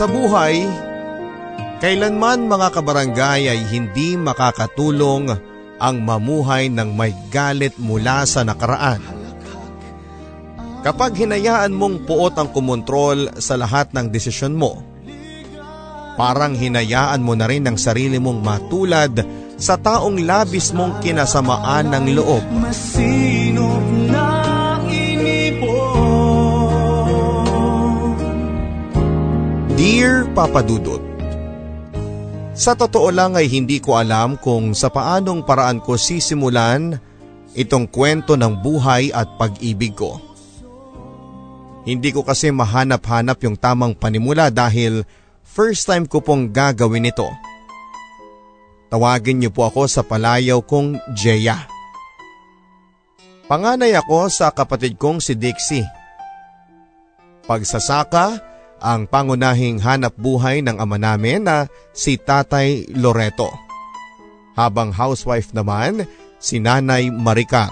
Sa buhay, kailanman mga kabarangay ay hindi makakatulong ang mamuhay ng may galit mula sa nakaraan. Kapag hinayaan mong puot ang kumontrol sa lahat ng desisyon mo, parang hinayaan mo na rin ang sarili mong matulad sa taong labis mong kinasamaan ng loob. Masinop Dear Papa Dudut, Sa totoo lang ay hindi ko alam kung sa paanong paraan ko sisimulan itong kwento ng buhay at pag-ibig ko. Hindi ko kasi mahanap-hanap yung tamang panimula dahil first time ko pong gagawin ito. Tawagin niyo po ako sa palayaw kong Jeya. Panganay ako sa kapatid kong si Dixie. Pagsasaka, ang pangunahing hanap buhay ng ama namin na si Tatay Loreto. Habang housewife naman, si Nanay Maricar.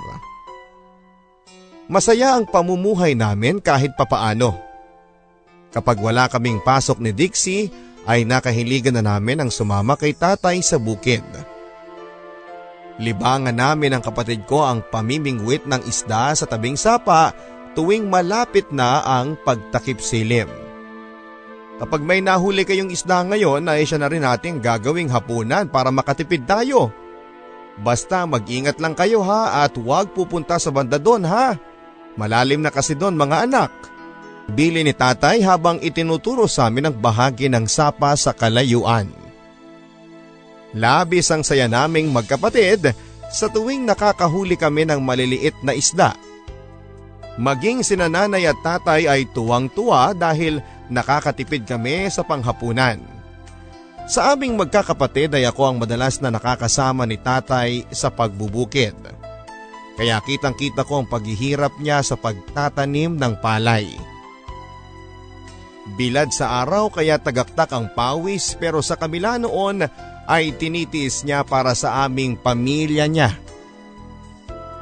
Masaya ang pamumuhay namin kahit papaano. Kapag wala kaming pasok ni Dixie, ay nakahiligan na namin ang sumama kay tatay sa bukid. Libangan namin ang kapatid ko ang pamimingwit ng isda sa tabing sapa tuwing malapit na ang pagtakip silim. Kapag may nahuli kayong isda ngayon ay siya na rin nating gagawing hapunan para makatipid tayo. Basta mag-ingat lang kayo ha at huwag pupunta sa banda doon ha. Malalim na kasi doon mga anak. Bili ni tatay habang itinuturo sa amin ang bahagi ng sapa sa kalayuan. Labis ang saya naming magkapatid sa tuwing nakakahuli kami ng maliliit na isda. Maging sinananay at tatay ay tuwang-tuwa dahil nakakatipid kami sa panghapunan. Sa aming magkakapatid ay ako ang madalas na nakakasama ni tatay sa pagbubukid. Kaya kitang kita ko ang paghihirap niya sa pagtatanim ng palay. Bilad sa araw kaya tagaktak ang pawis pero sa kabila noon ay tinitiis niya para sa aming pamilya niya.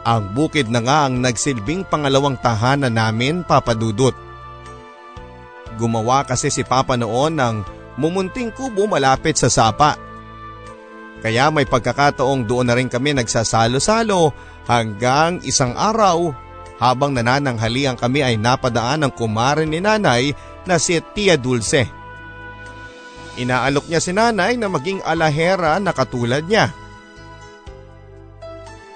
Ang bukid na nga ang nagsilbing pangalawang tahanan namin papadudot. Gumawa kasi si Papa noon ng mumunting kubo malapit sa sapa. Kaya may pagkakataong doon na rin kami nagsasalo-salo hanggang isang araw habang nanananghalian kami ay napadaan ng kumarin ni nanay na si Tia Dulce. Inaalok niya si nanay na maging alahera na katulad niya.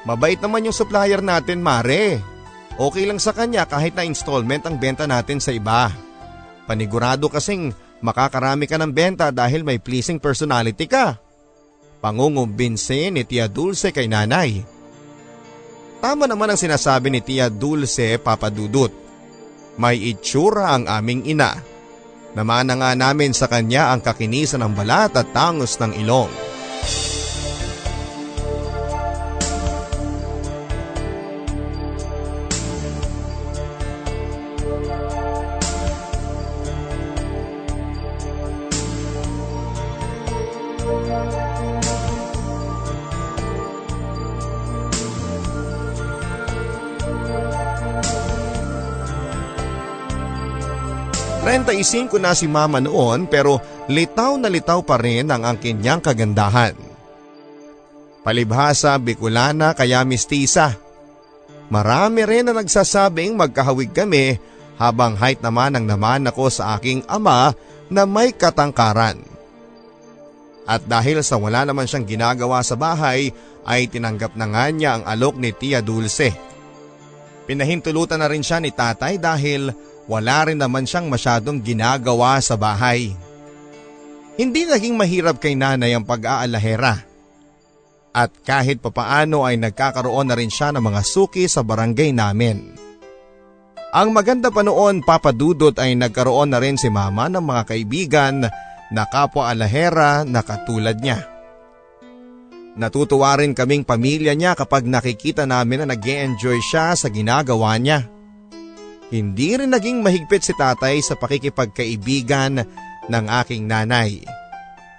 Mabait naman yung supplier natin, Mare. Okay lang sa kanya kahit na installment ang benta natin sa iba. Panigurado kasing makakarami ka ng benta dahil may pleasing personality ka. Pangungumbinse ni Tia Dulce kay nanay. Tama naman ang sinasabi ni Tia Dulce Papadudut. May itsura ang aming ina. Namana nga namin sa kanya ang kakinisan ng balat at tangos ng ilong. 35 na si mama noon pero litaw na litaw pa rin ang ang kanyang kagandahan. Palibhasa Bicolana kaya mistisa. Marami rin na nagsasabing magkahawig kami habang height naman ang naman ako sa aking ama na may katangkaran. At dahil sa wala naman siyang ginagawa sa bahay ay tinanggap na nga niya ang alok ni Tia Dulce. Pinahintulutan na rin siya ni tatay dahil wala rin naman siyang masyadong ginagawa sa bahay. Hindi naging mahirap kay nanay ang pag-aalahera. At kahit papaano ay nagkakaroon na rin siya ng mga suki sa barangay namin. Ang maganda pa noon papadudot ay nagkaroon na rin si mama ng mga kaibigan na kapwa alahera na katulad niya. Natutuwa rin kaming pamilya niya kapag nakikita namin na nag enjoy siya sa ginagawa niya. Hindi rin naging mahigpit si tatay sa pakikipagkaibigan ng aking nanay.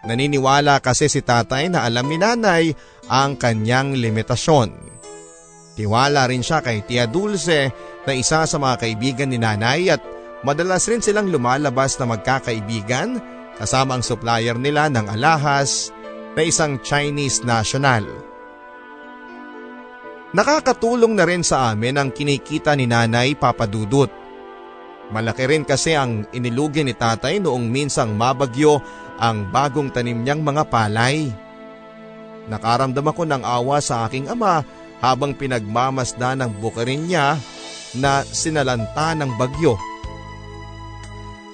Naniniwala kasi si tatay na alam ni nanay ang kanyang limitasyon. Tiwala rin siya kay Tia Dulce na isa sa mga kaibigan ni nanay at madalas rin silang lumalabas na magkakaibigan kasama ang supplier nila ng alahas na isang Chinese national. Nakakatulong na rin sa amin ang kinikita ni nanay papadudot. Malaki rin kasi ang inilugi ni tatay noong minsang mabagyo ang bagong tanim niyang mga palay. Nakaramdam ako ng awa sa aking ama habang pinagmamasda ng bukirin niya na sinalanta ng bagyo.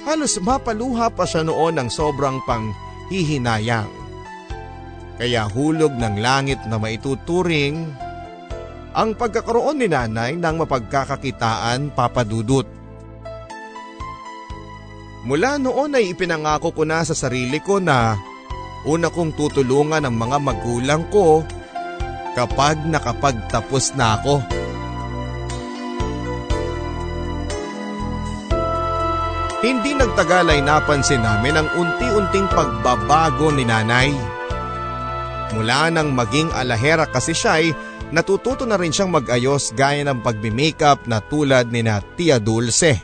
Halos mapaluha pa siya noon ng sobrang panghihinayang. Kaya hulog ng langit na maituturing ang pagkakaroon ni nanay ng mapagkakakitaan papadudot. Mula noon ay ipinangako ko na sa sarili ko na una kong tutulungan ang mga magulang ko kapag nakapagtapos na ako. Hindi nagtagal ay napansin namin ang unti-unting pagbabago ni nanay. Mula nang maging alahera kasi siya ay natututo na rin siyang mag-ayos gaya ng pagbi-makeup na tulad ni na Tia Dulce.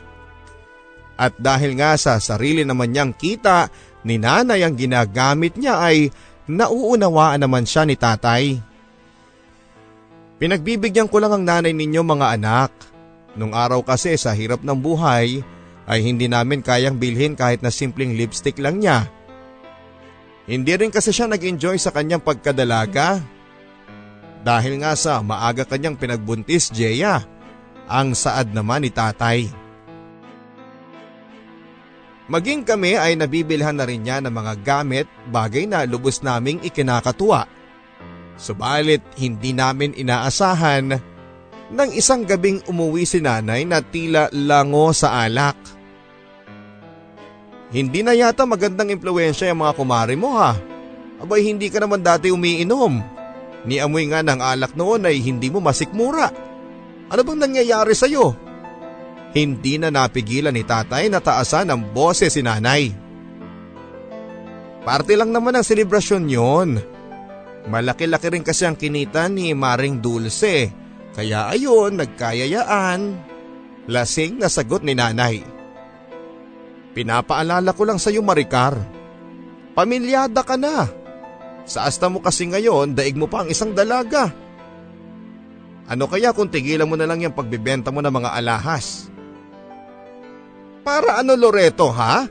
At dahil nga sa sarili naman niyang kita ni nanay ang ginagamit niya ay nauunawaan naman siya ni tatay. Pinagbibigyan ko lang ang nanay ninyo mga anak. Nung araw kasi sa hirap ng buhay ay hindi namin kayang bilhin kahit na simpleng lipstick lang niya. Hindi rin kasi siya nag-enjoy sa kanyang pagkadalaga dahil nga sa maaga kanyang pinagbuntis Jeya, ang saad naman ni tatay. Maging kami ay nabibilhan na rin niya ng mga gamit bagay na lubos naming ikinakatuwa. Subalit hindi namin inaasahan nang isang gabing umuwi si nanay na tila lango sa alak. Hindi na yata magandang impluensya yung mga kumari mo ha. Abay hindi ka naman dati umiinom. Ni amoy nga ng alak noon ay hindi mo masikmura. Ano bang nangyayari sa'yo? Hindi na napigilan ni tatay na taasan ang boses si nanay. Parte lang naman ang selebrasyon yon. Malaki-laki rin kasi ang kinita ni Maring Dulce. Kaya ayon, nagkayayaan. Lasing na sagot ni nanay. Pinapaalala ko lang sa iyo Maricar. Pamilyada ka na. Sa asta mo kasi ngayon, daig mo pa ang isang dalaga. Ano kaya kung tigilan mo na lang yung pagbibenta mo ng mga alahas? Para ano Loreto ha?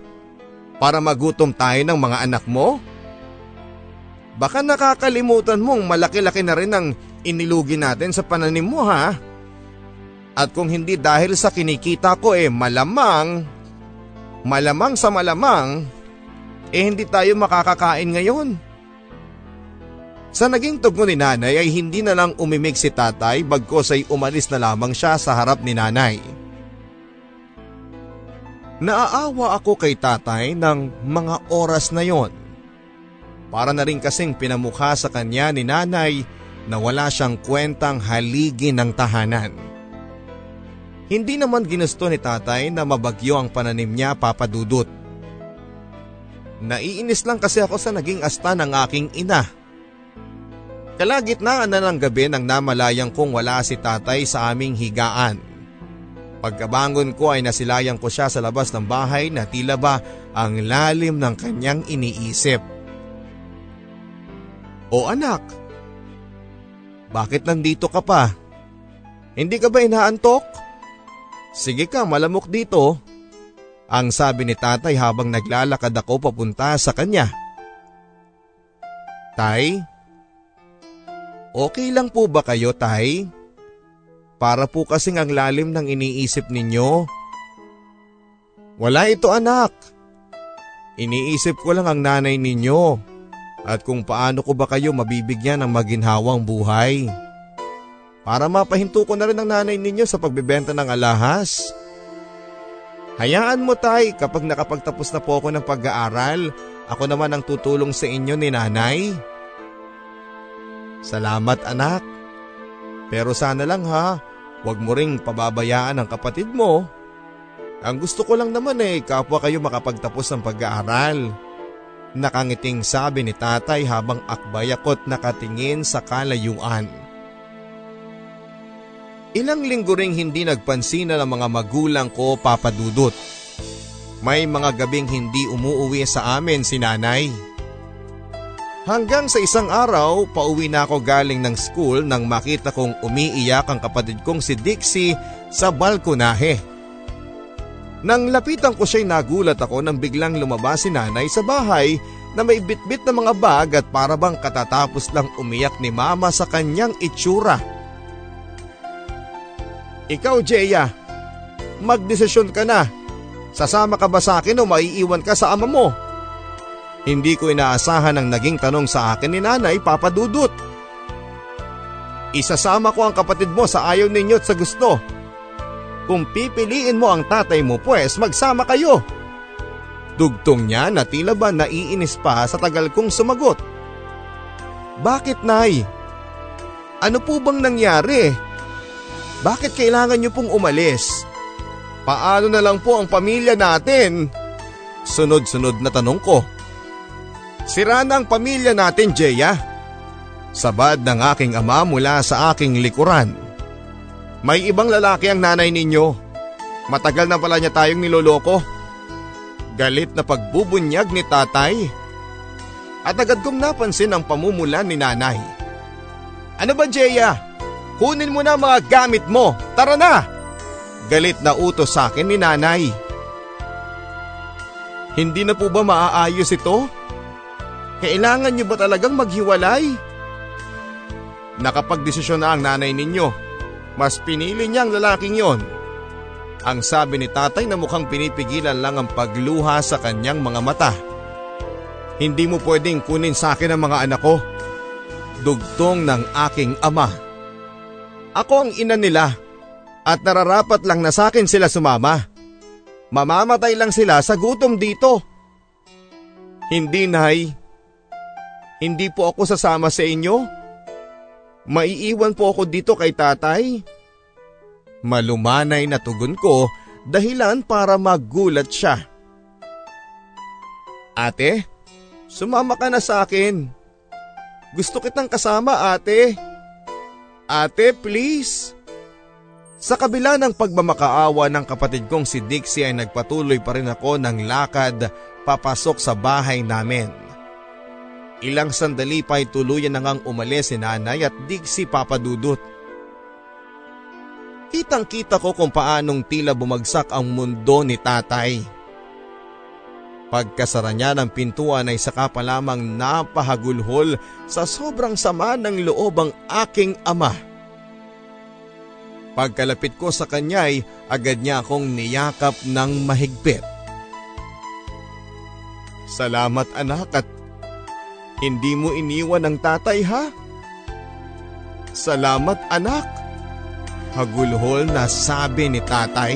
Para magutom tayo ng mga anak mo? Baka nakakalimutan mong malaki-laki na rin ang inilugi natin sa pananim mo ha? At kung hindi dahil sa kinikita ko eh malamang, malamang sa malamang, eh hindi tayo makakakain ngayon. Sa naging tugon ni nanay ay hindi na lang umimik si tatay bagkos ay umalis na lamang siya sa harap ni nanay. Naaawa ako kay tatay ng mga oras na yon. Para na rin kasing pinamukha sa kanya ni nanay na wala siyang kwentang haligi ng tahanan. Hindi naman ginusto ni tatay na mabagyo ang pananim niya papadudot. Naiinis lang kasi ako sa naging asta ng aking ina. Kalagitnaan na ng gabi nang namalayang kong wala si tatay sa aming higaan. Pagkabangon ko ay nasilayang ko siya sa labas ng bahay na tila ba ang lalim ng kanyang iniisip. O anak, bakit nandito ka pa? Hindi ka ba inaantok? Sige ka, malamok dito. Ang sabi ni tatay habang naglalakad ako papunta sa kanya. Tay, okay lang po ba kayo tay? Para po kasing ang lalim ng iniisip ninyo. Wala ito anak. Iniisip ko lang ang nanay ninyo at kung paano ko ba kayo mabibigyan ng maginhawang buhay. Para mapahinto ko na rin ang nanay ninyo sa pagbebenta ng alahas. Hayaan mo tay kapag nakapagtapos na po ako ng pag-aaral, ako naman ang tutulong sa inyo ni nanay. Salamat anak. Pero sana lang ha, huwag mo ring pababayaan ang kapatid mo. Ang gusto ko lang naman eh, kapwa kayo makapagtapos ng pag-aaral. Nakangiting sabi ni tatay habang akbay ako't nakatingin sa kalayuan. Ilang linggo ring hindi nagpansin ng mga magulang ko papadudot. May mga gabing hindi umuuwi sa amin si nanay. Hanggang sa isang araw, pauwi na ako galing ng school nang makita kong umiiyak ang kapatid kong si Dixie sa balkonahe. Nang lapitan ko siya'y nagulat ako nang biglang lumabas si nanay sa bahay na may bitbit na mga bag at parabang katatapos lang umiyak ni mama sa kanyang itsura. Ikaw Jeya, magdesisyon ka na. Sasama ka ba sa akin o maiiwan ka sa ama mo? Hindi ko inaasahan ang naging tanong sa akin ni nanay papadudot. Isasama ko ang kapatid mo sa ayaw ninyo at sa gusto. Kung pipiliin mo ang tatay mo pues magsama kayo. Dugtong niya na tila ba naiinis pa sa tagal kong sumagot. Bakit nay? Ano po bang nangyari? Bakit kailangan niyo pong umalis? Paano na lang po ang pamilya natin? Sunod-sunod na tanong ko. Sira na ang pamilya natin, Jeya. Sabad ng aking ama mula sa aking likuran. May ibang lalaki ang nanay ninyo. Matagal na pala niya tayong niloloko. Galit na pagbubunyag ni tatay. At agad kong napansin ang pamumula ni nanay. Ano ba Jeya? Kunin mo na mga gamit mo. Tara na! Galit na utos sa akin ni nanay. Hindi na po ba maaayos ito? Kailangan niyo ba talagang maghiwalay? Nakapagdesisyon na ang nanay ninyo mas pinili niya ang lalaking yon. Ang sabi ni tatay na mukhang pinipigilan lang ang pagluha sa kanyang mga mata. Hindi mo pwedeng kunin sa akin ang mga anak ko. Dugtong ng aking ama. Ako ang ina nila at nararapat lang na sa akin sila sumama. Mamamatay lang sila sa gutom dito. Hindi nay. Hindi po ako sasama sa inyo. Maiiwan po ako dito kay tatay. Malumanay na tugon ko dahilan para magulat siya. Ate, sumama ka na sa akin. Gusto kitang kasama ate. Ate, please. Sa kabila ng pagmamakaawa ng kapatid kong si Dixie ay nagpatuloy pa rin ako ng lakad papasok sa bahay namin. Ilang sandali pa ay tuluyan na ngang umalis si nanay at digsi papadudot. Kitang kita ko kung paanong tila bumagsak ang mundo ni tatay. Pagkasara niya ng pintuan ay saka pa lamang napahagulhol sa sobrang sama ng loob ang aking ama. Pagkalapit ko sa kanya ay agad niya akong niyakap ng mahigpit. Salamat anak at hindi mo iniwan ng tatay ha? Salamat anak. Hagulhol na sabi ni tatay.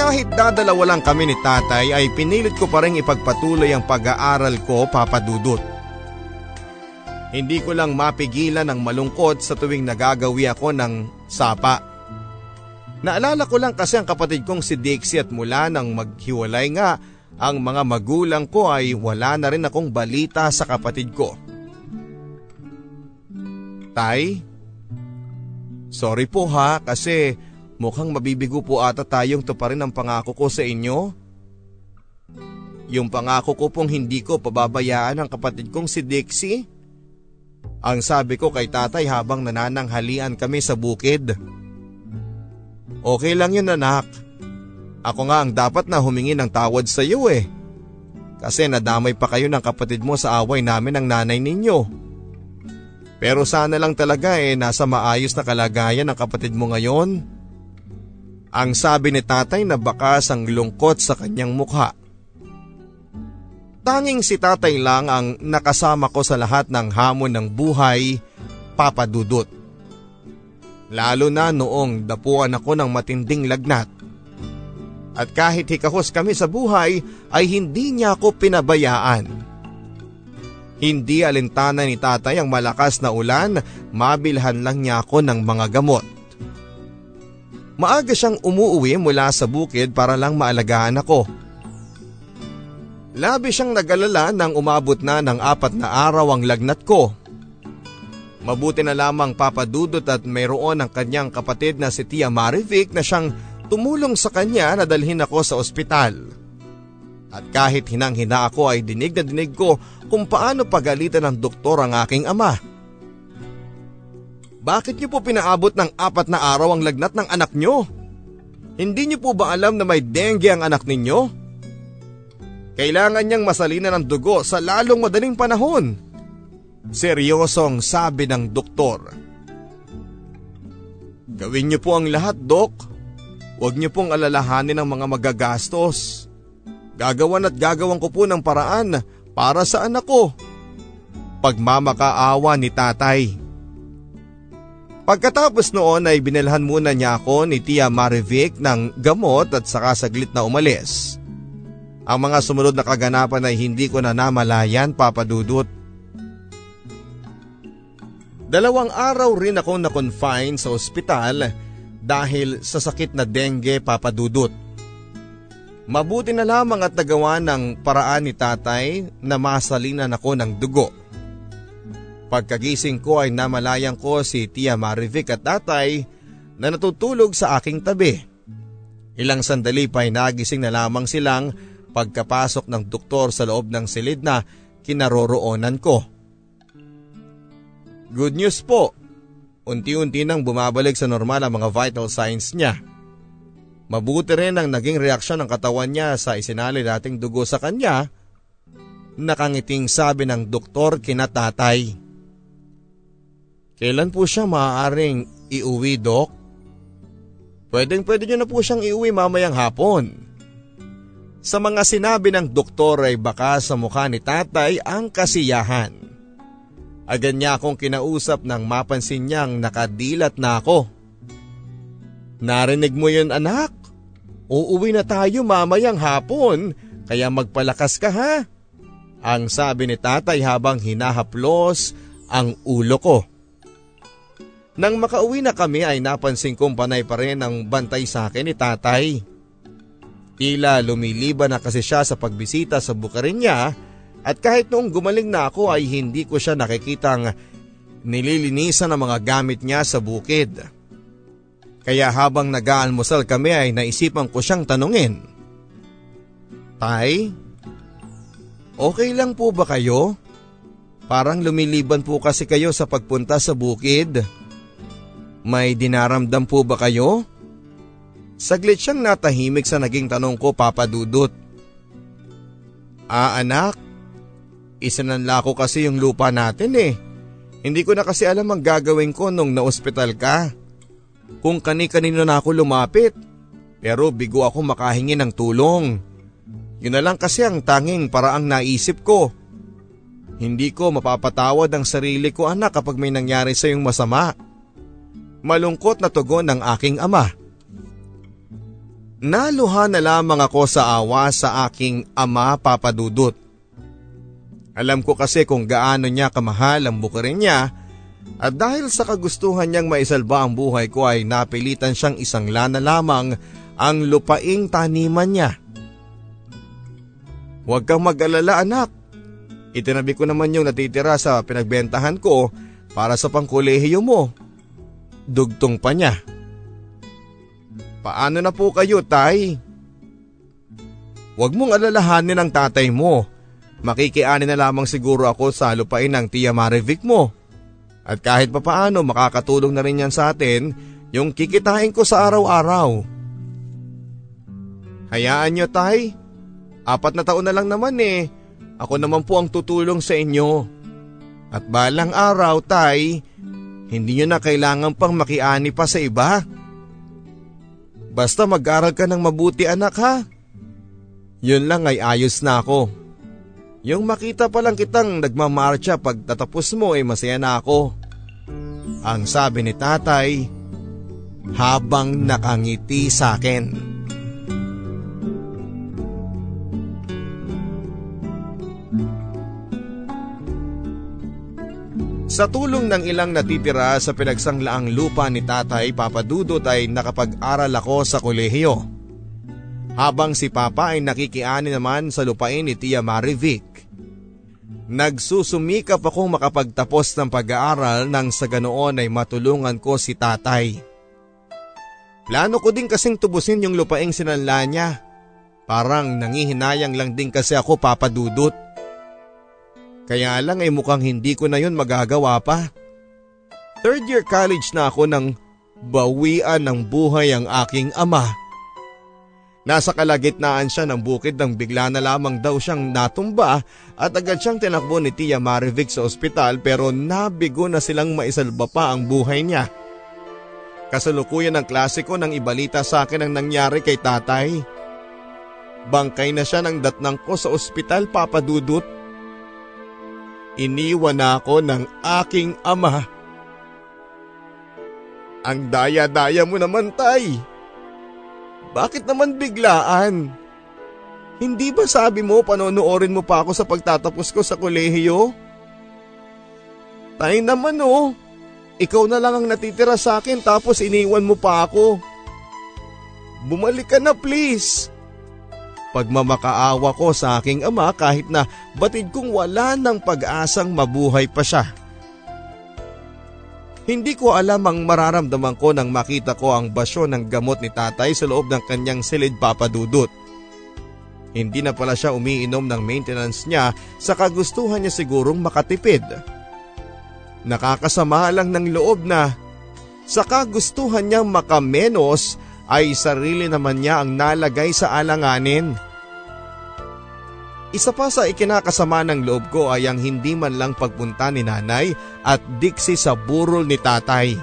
Kahit dadalawa lang kami ni tatay ay pinilit ko pa rin ipagpatuloy ang pag-aaral ko papadudot. Hindi ko lang mapigilan ang malungkot sa tuwing nagagawi ako ng sapa. Naalala ko lang kasi ang kapatid kong si Dixie at mula nang maghiwalay nga ang mga magulang ko ay wala na rin akong balita sa kapatid ko. Tay, sorry po ha kasi Mukhang mabibigo po ata tayong tuparin ang pangako ko sa inyo. Yung pangako ko pong hindi ko pababayaan ang kapatid kong si Dixie. Ang sabi ko kay tatay habang nanananghalian kami sa bukid. Okay lang yun anak. Ako nga ang dapat na humingi ng tawad sa iyo eh. Kasi nadamay pa kayo ng kapatid mo sa away namin ng nanay ninyo. Pero sana lang talaga eh nasa maayos na kalagayan ng kapatid mo ngayon. Ang sabi ni tatay na bakas ang lungkot sa kanyang mukha. Tanging si tatay lang ang nakasama ko sa lahat ng hamon ng buhay, papadudot. Lalo na noong dapuan ako ng matinding lagnat. At kahit hikahos kami sa buhay ay hindi niya ako pinabayaan. Hindi alintana ni tatay ang malakas na ulan, mabilhan lang niya ako ng mga gamot. Maaga siyang umuuwi mula sa bukid para lang maalagaan ako. Labi siyang nagalala nang umabot na ng apat na araw ang lagnat ko. Mabuti na lamang papadudot at mayroon ang kanyang kapatid na si Tia Marivic na siyang tumulong sa kanya na dalhin ako sa ospital. At kahit hinang-hina ako ay dinig na dinig ko kung paano pagalitan ng doktor ang aking ama. Bakit niyo po pinaabot ng apat na araw ang lagnat ng anak niyo? Hindi niyo po ba alam na may dengue ang anak ninyo? Kailangan niyang masalina ng dugo sa lalong madaling panahon. Seryosong sabi ng doktor. Gawin niyo po ang lahat, Dok. Huwag niyo pong alalahanin ang mga magagastos. Gagawan at gagawan ko po ng paraan para sa anak ko. Pagmamakaawa ni tatay. Pagkatapos noon ay binilhan muna niya ako ni Tia Marivic ng gamot at saka saglit na umalis. Ang mga sumunod na kaganapan ay hindi ko na namalayan papadudot. Dalawang araw rin ako na-confine sa ospital dahil sa sakit na dengue papadudot. Mabuti na lamang at nagawa ng paraan ni tatay na masalinan ako ng dugo. Pagkagising ko ay namalayang ko si Tia Marivic at tatay na natutulog sa aking tabi. Ilang sandali pa ay nagising na lamang silang pagkapasok ng doktor sa loob ng silid na kinaroroonan ko. Good news po. Unti-unti nang bumabalik sa normal ang mga vital signs niya. Mabuti rin ang naging reaksyon ng katawan niya sa isinali dating dugo sa kanya. Nakangiting sabi ng doktor kina tatay. Kailan po siya maaaring iuwi, Dok? Pwedeng pwede nyo na po siyang iuwi mamayang hapon. Sa mga sinabi ng doktor ay baka sa mukha ni tatay ang kasiyahan. Agad niya akong kinausap nang mapansin niyang nakadilat na ako. Narinig mo yun anak? Uuwi na tayo mamayang hapon kaya magpalakas ka ha. Ang sabi ni tatay habang hinahaplos ang ulo ko. Nang makauwi na kami ay napansin kong panay pa rin ang bantay sa akin ni tatay. Tila lumiliban na kasi siya sa pagbisita sa bukarin niya at kahit noong gumaling na ako ay hindi ko siya nakikitang nililinisan ang mga gamit niya sa bukid. Kaya habang nag-aalmusal kami ay naisipan ko siyang tanungin. Tay, okay lang po ba kayo? Parang lumiliban po kasi kayo sa pagpunta sa bukid. May dinaramdam po ba kayo? Saglit siyang natahimik sa naging tanong ko papadudot. Ah anak, isinanla ko kasi yung lupa natin eh. Hindi ko na kasi alam ang gagawin ko nung naospital ka. Kung kani-kanino na ako lumapit. Pero bigo ako makahingi ng tulong. Yun na lang kasi ang tanging paraang naisip ko. Hindi ko mapapatawad ang sarili ko anak kapag may nangyari sa yung masama. Malungkot na tugon ng aking ama. Naluha na lamang ako sa awa sa aking ama papadudot. Alam ko kasi kung gaano niya kamahal ang bukirin niya at dahil sa kagustuhan niyang maisalba ang buhay ko ay napilitan siyang isang lana lamang ang lupaing taniman niya. Huwag kang mag-alala anak. Itinabi ko naman yung natitira sa pinagbentahan ko para sa pangkolehiyo mo. Dugtong pa niya. Paano na po kayo, tay? Huwag mong alalahanin ang tatay mo. Makikiani na lamang siguro ako sa lupain ng Tia Marivic mo. At kahit papaano makakatulong na rin yan sa atin yung kikitain ko sa araw-araw. Hayaan nyo tay, apat na taon na lang naman eh. Ako naman po ang tutulong sa inyo. At balang araw tay, hindi nyo na kailangan pang makiani pa sa iba. Basta mag-aral ka ng mabuti anak ha. Yun lang ay ayos na ako. Yung makita pa lang kitang nagmamarcha pag tatapos mo ay masaya na ako. Ang sabi ni tatay habang nakangiti sa akin. Sa tulong ng ilang natitira sa pinagsanglaang lupa ni tatay papadudot ay nakapag-aral ako sa kolehiyo. Habang si papa ay nakikiani naman sa lupain ni Tia Marivic. Nagsusumikap akong makapagtapos ng pag-aaral nang sa ganoon ay matulungan ko si tatay. Plano ko din kasing tubusin yung lupaing sinanla niya. Parang nangihinayang lang din kasi ako papadudot. Kaya lang ay mukhang hindi ko na yun magagawa pa. Third year college na ako nang bawian ng buhay ang aking ama. Nasa kalagitnaan siya ng bukid nang bigla na lamang daw siyang natumba at agad siyang tinakbo ni Tia Marivic sa ospital pero nabigo na silang maisalba pa ang buhay niya. Kasalukuyan ng klase ko nang ibalita sa akin ang nangyari kay tatay. Bangkay na siya ng datnang ko sa ospital papadudot. Iniwan ako ng aking ama. Ang daya-daya mo naman tay. Bakit naman biglaan? Hindi ba sabi mo panonoorin mo pa ako sa pagtatapos ko sa kolehiyo? Tay naman oh, ikaw na lang ang natitira sa akin tapos iniwan mo pa ako. Bumalik ka na please pagmamakaawa ko sa aking ama kahit na batid kong wala ng pag-asang mabuhay pa siya. Hindi ko alam ang mararamdaman ko nang makita ko ang basyo ng gamot ni tatay sa loob ng kanyang silid papadudot. Hindi na pala siya umiinom ng maintenance niya sa kagustuhan niya sigurong makatipid. Nakakasama lang ng loob na sa kagustuhan niyang makamenos ay sarili naman niya ang nalagay sa alanganin. Isa pa sa ikinakasama ng loob ko ay ang hindi man lang pagpunta ni nanay at diksi sa burol ni tatay.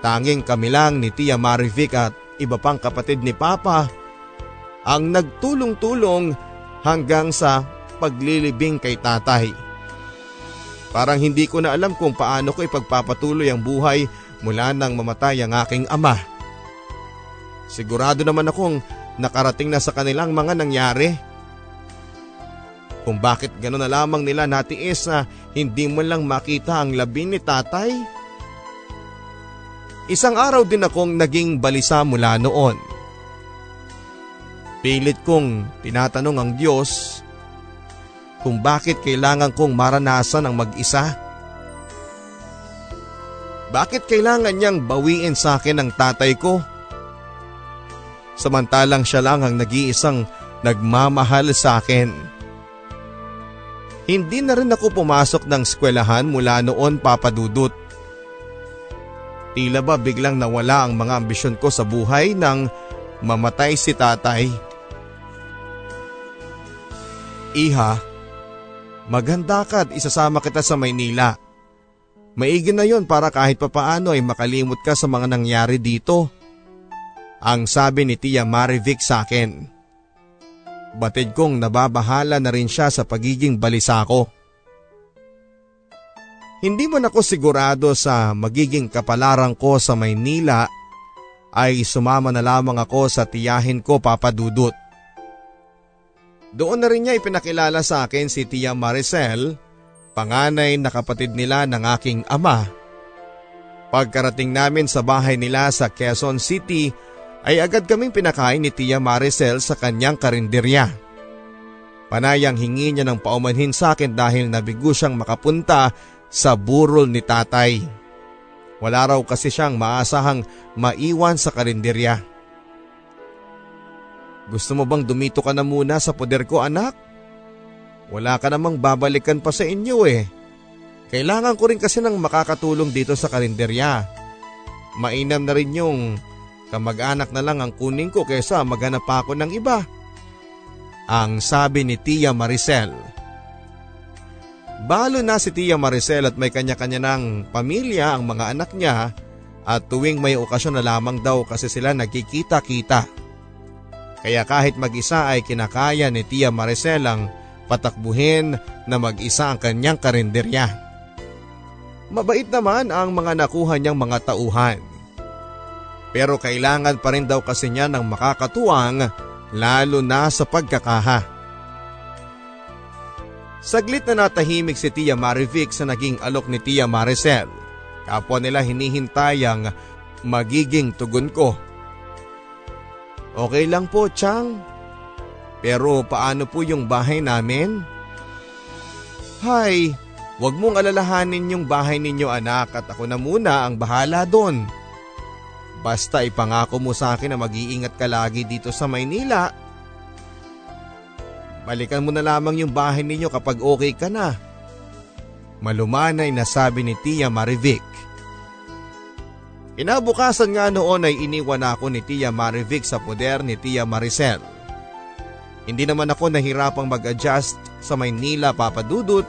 Tanging kami lang ni Tia Marivic at iba pang kapatid ni Papa ang nagtulong-tulong hanggang sa paglilibing kay tatay. Parang hindi ko na alam kung paano ko ipagpapatuloy ang buhay mula nang mamatay ang aking ama. Sigurado naman akong nakarating na sa kanilang mga nangyari kung bakit gano'n na lamang nila natiis na hindi mo lang makita ang labi ni tatay. Isang araw din akong naging balisa mula noon. Pilit kong tinatanong ang Diyos kung bakit kailangan kong maranasan ang mag-isa. Bakit kailangan niyang bawiin sa akin ang tatay ko? Samantalang siya lang ang nag-iisang nagmamahal sa akin. Hindi na rin ako pumasok ng eskwelahan mula noon papadudot. Tila ba biglang nawala ang mga ambisyon ko sa buhay nang mamatay si tatay. Iha, maganda ka at isasama kita sa Maynila. Maigi na yon para kahit papaano ay makalimot ka sa mga nangyari dito. Ang sabi ni Tia Marivic sa akin. Batid kong nababahala na rin siya sa pagiging balisa ko. Hindi man ako sigurado sa magiging kapalaran ko sa Maynila ay sumama na lamang ako sa tiyahin ko papadudot. Doon na rin niya ipinakilala sa akin si Tia Maricel, panganay na kapatid nila ng aking ama. Pagkarating namin sa bahay nila sa Quezon City ay agad kaming pinakain ni Tia Maricel sa kanyang karinderya. Panayang hingi niya ng paumanhin sa akin dahil nabigo siyang makapunta sa burol ni tatay. Wala raw kasi siyang maasahang maiwan sa karinderya. Gusto mo bang dumito ka na muna sa poder ko anak? Wala ka namang babalikan pa sa inyo eh. Kailangan ko rin kasi ng makakatulong dito sa karinderya. Mainam na rin yung kamag-anak na lang ang kuning ko kaysa maghanap ako ng iba. Ang sabi ni Tia Maricel. Balo na si Tia Maricel at may kanya-kanya ng pamilya ang mga anak niya at tuwing may okasyon na lamang daw kasi sila nagkikita-kita. Kaya kahit mag-isa ay kinakaya ni Tia Maricel ang patakbuhin na mag-isa ang kanyang karinderya. Mabait naman ang mga nakuha niyang mga tauhan. Pero kailangan pa rin daw kasi niya ng makakatuwang lalo na sa pagkakaha. Saglit na natahimik si Tia Marivic sa naging alok ni Tia Maricel. Kapwa nila hinihintay ang magiging tugon ko. Okay lang po, Chang. Pero paano po yung bahay namin? Hay, wag mong alalahanin yung bahay ninyo anak at ako na muna ang bahala doon. Basta ipangako mo sa akin na mag-iingat ka lagi dito sa Maynila Balikan mo na lamang yung bahay ninyo kapag okay ka na. Malumanay na sabi ni Tia Marivic. Inabukasan nga noon ay iniwan ako ni Tia Marivic sa poder ni Tia Maricel. Hindi naman ako nahirapang mag-adjust sa Maynila papadudot.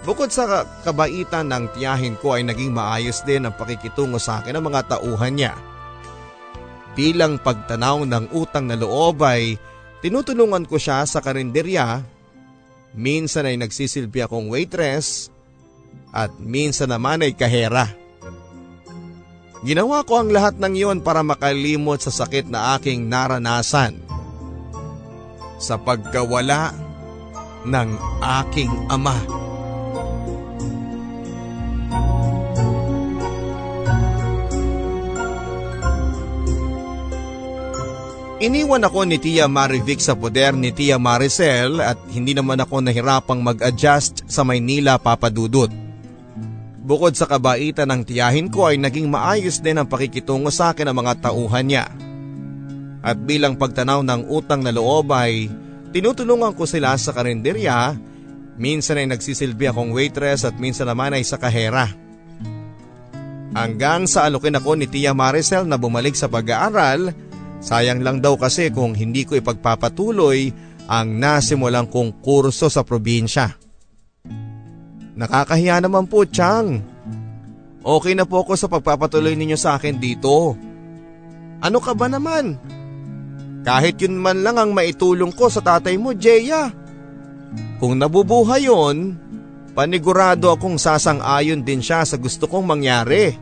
Bukod sa kabaitan ng tiyahin ko ay naging maayos din ang pakikitungo sa akin ng mga tauhan niya. Bilang pagtanaw ng utang na loob ay Tinutulungan ko siya sa karinderya, minsan ay nagsisilbi akong waitress at minsan naman ay kahera. Ginawa ko ang lahat ng iyon para makalimot sa sakit na aking naranasan. Sa pagkawala ng aking ama. Iniwan ako ni Tia Marivic sa poder ni Tia Maricel at hindi naman ako nahirapang mag-adjust sa Maynila papadudot. Bukod sa kabaitan ng tiyahin ko ay naging maayos din ang pakikitungo sa akin ng mga tauhan niya. At bilang pagtanaw ng utang na loob ay tinutulungan ko sila sa karinderya, minsan ay nagsisilbi akong waitress at minsan naman ay sa kahera. Hanggang sa alukin ako ni Tia Maricel na bumalik sa pag-aaral Sayang lang daw kasi kung hindi ko ipagpapatuloy ang nasimulang kong kurso sa probinsya. Nakakahiya naman po, Chang. Okay na po ako sa pagpapatuloy ninyo sa akin dito. Ano ka ba naman? Kahit yun man lang ang maitulong ko sa tatay mo, Jeya. Kung nabubuhay yon, panigurado akong sasang-ayon din siya sa gusto kong mangyari.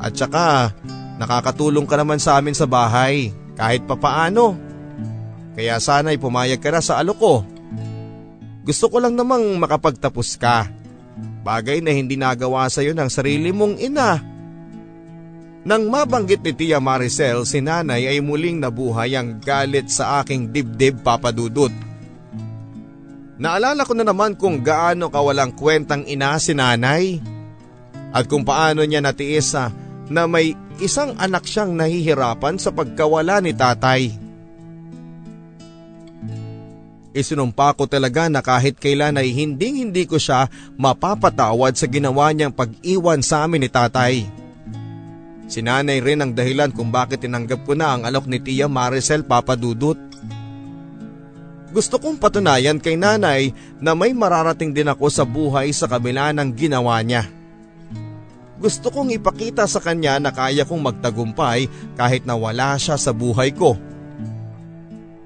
At saka, Nakakatulong ka naman sa amin sa bahay kahit papaano. Kaya sana'y pumayag ka na sa alok ko. Gusto ko lang namang makapagtapos ka. Bagay na hindi nagawa sa iyo ng sarili mong ina. Nang mabanggit ni Tia Maricel, si nanay ay muling nabuhay ang galit sa aking dibdib papadudot. Naalala ko na naman kung gaano kawalang kwentang ina si nanay at kung paano niya natiis sa na may isang anak siyang nahihirapan sa pagkawala ni tatay. Isinumpa ko talaga na kahit kailan ay hinding hindi ko siya mapapatawad sa ginawa niyang pag-iwan sa amin ni tatay. Sinanay rin ang dahilan kung bakit tinanggap ko na ang alok ni Tia Maricel Papadudut. Gusto kong patunayan kay nanay na may mararating din ako sa buhay sa kabila ng ginawa niya. Gusto kong ipakita sa kanya na kaya kong magtagumpay kahit na wala siya sa buhay ko.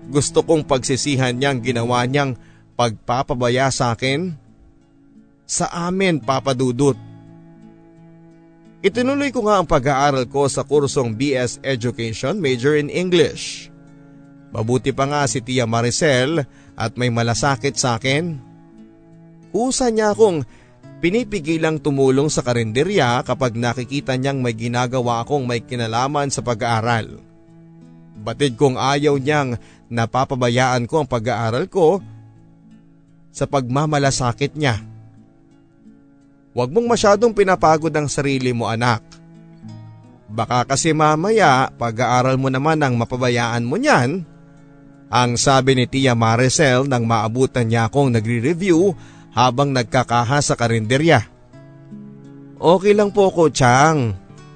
Gusto kong pagsisihan niyang ginawa niyang pagpapabaya sa akin. Sa amin, Papadudut. Itinuloy ko nga ang pag-aaral ko sa kursong BS Education major in English. Mabuti pa nga si Tia Maricel at may malasakit sa akin. Kusa niya akong pinipigilang tumulong sa karinderya kapag nakikita niyang may ginagawa akong may kinalaman sa pag-aaral. Batid kong ayaw niyang napapabayaan ko ang pag-aaral ko sa pagmamalasakit niya. Huwag mong masyadong pinapagod ang sarili mo anak. Baka kasi mamaya pag-aaral mo naman ang mapabayaan mo niyan. Ang sabi ni Tia Maricel nang maabutan niya akong nagre-review habang nagkakaha sa karinderya. Okay lang po ko, Chang.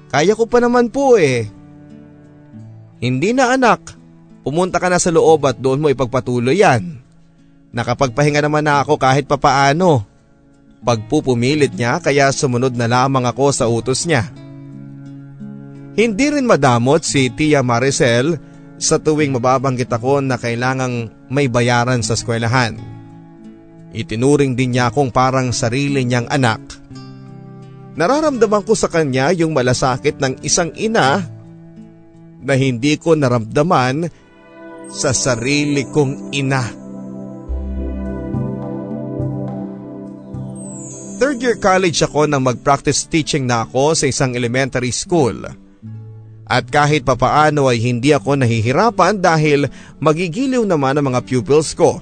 Kaya ko pa naman po eh. Hindi na anak. Pumunta ka na sa loob at doon mo ipagpatuloy yan. Nakapagpahinga naman na ako kahit papaano. Pagpupumilit niya kaya sumunod na lamang ako sa utos niya. Hindi rin madamot si Tia Maricel sa tuwing mababanggit ako na kailangang may bayaran sa eskwelahan. Itinuring din niya akong parang sarili niyang anak. Nararamdaman ko sa kanya yung malasakit ng isang ina na hindi ko naramdaman sa sarili kong ina. Third year college ako nang mag-practice teaching na ako sa isang elementary school. At kahit papaano ay hindi ako nahihirapan dahil magigiliw naman ang mga pupils ko.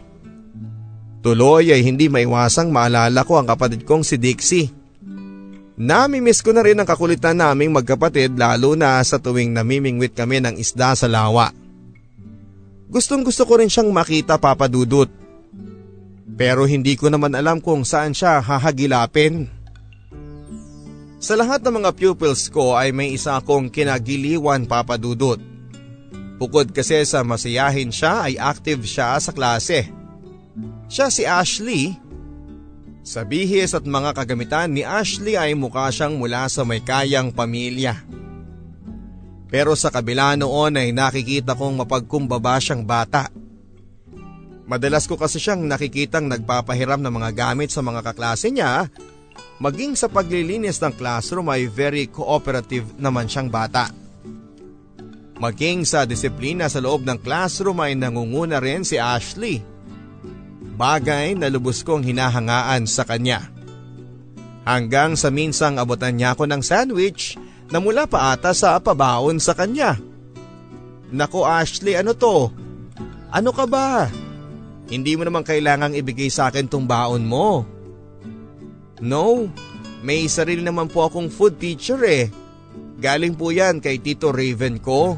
Tuloy ay hindi maiwasang maalala ko ang kapatid kong si Dixie. Namimiss ko na rin ang kakulitan naming magkapatid lalo na sa tuwing namimingwit kami ng isda sa lawa. Gustong gusto ko rin siyang makita papadudot. Pero hindi ko naman alam kung saan siya hahagilapin. Sa lahat ng mga pupils ko ay may isa akong kinagiliwan papadudot. Bukod kasi sa masiyahin siya ay active siya sa klase. Siya si Ashley. Sa bihis at mga kagamitan ni Ashley ay mukha siyang mula sa may kayang pamilya. Pero sa kabila noon ay nakikita kong mapagkumbaba siyang bata. Madalas ko kasi siyang nakikitang nagpapahiram ng mga gamit sa mga kaklase niya. Maging sa paglilinis ng classroom ay very cooperative naman siyang bata. Maging sa disiplina sa loob ng classroom ay nangunguna rin si Ashley. Bagay na lubos kong hinahangaan sa kanya. Hanggang sa minsang abutan niya ako ng sandwich na mula pa ata sa pabaon sa kanya. Nako Ashley, ano to? Ano ka ba? Hindi mo naman kailangang ibigay sa akin tong baon mo. No, may sarili naman po akong food teacher eh. Galing po yan kay Tito Raven ko.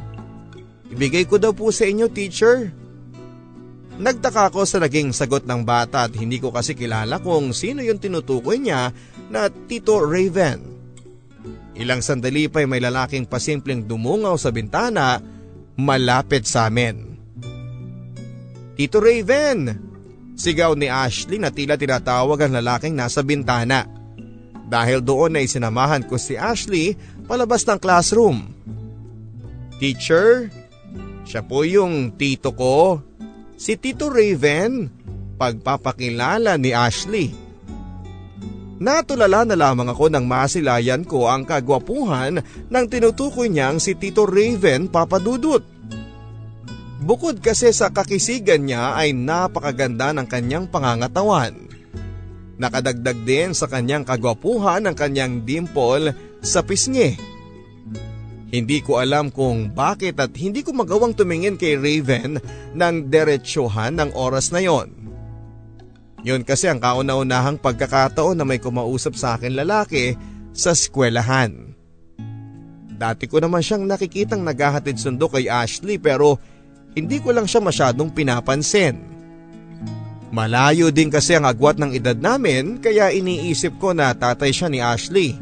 Ibigay ko daw po sa inyo teacher. Nagtaka ko sa naging sagot ng bata at hindi ko kasi kilala kung sino yung tinutukoy niya na Tito Raven. Ilang sandali pa ay may lalaking pasimpleng dumungaw sa bintana malapit sa amin. Tito Raven! Sigaw ni Ashley na tila tinatawag ang lalaking nasa bintana. Dahil doon ay sinamahan ko si Ashley palabas ng classroom. Teacher, siya po yung tito ko. Si Tito Raven, pagpapakilala ni Ashley. Natulala na lamang ako nang masilayan ko ang kagwapuhan ng tinutukoy niyang si Tito Raven Papadudut. Bukod kasi sa kakisigan niya ay napakaganda ng kanyang pangangatawan. Nakadagdag din sa kanyang kagwapuhan ang kanyang dimple sa pisngi. Hindi ko alam kung bakit at hindi ko magawang tumingin kay Raven ng diretsyohan ng oras na yon. Yun kasi ang kauna-unahang pagkakataon na may kumausap sa akin lalaki sa eskwelahan. Dati ko naman siyang nakikitang naghahatid sundo kay Ashley pero hindi ko lang siya masyadong pinapansin. Malayo din kasi ang agwat ng edad namin kaya iniisip ko na tatay siya ni Ashley.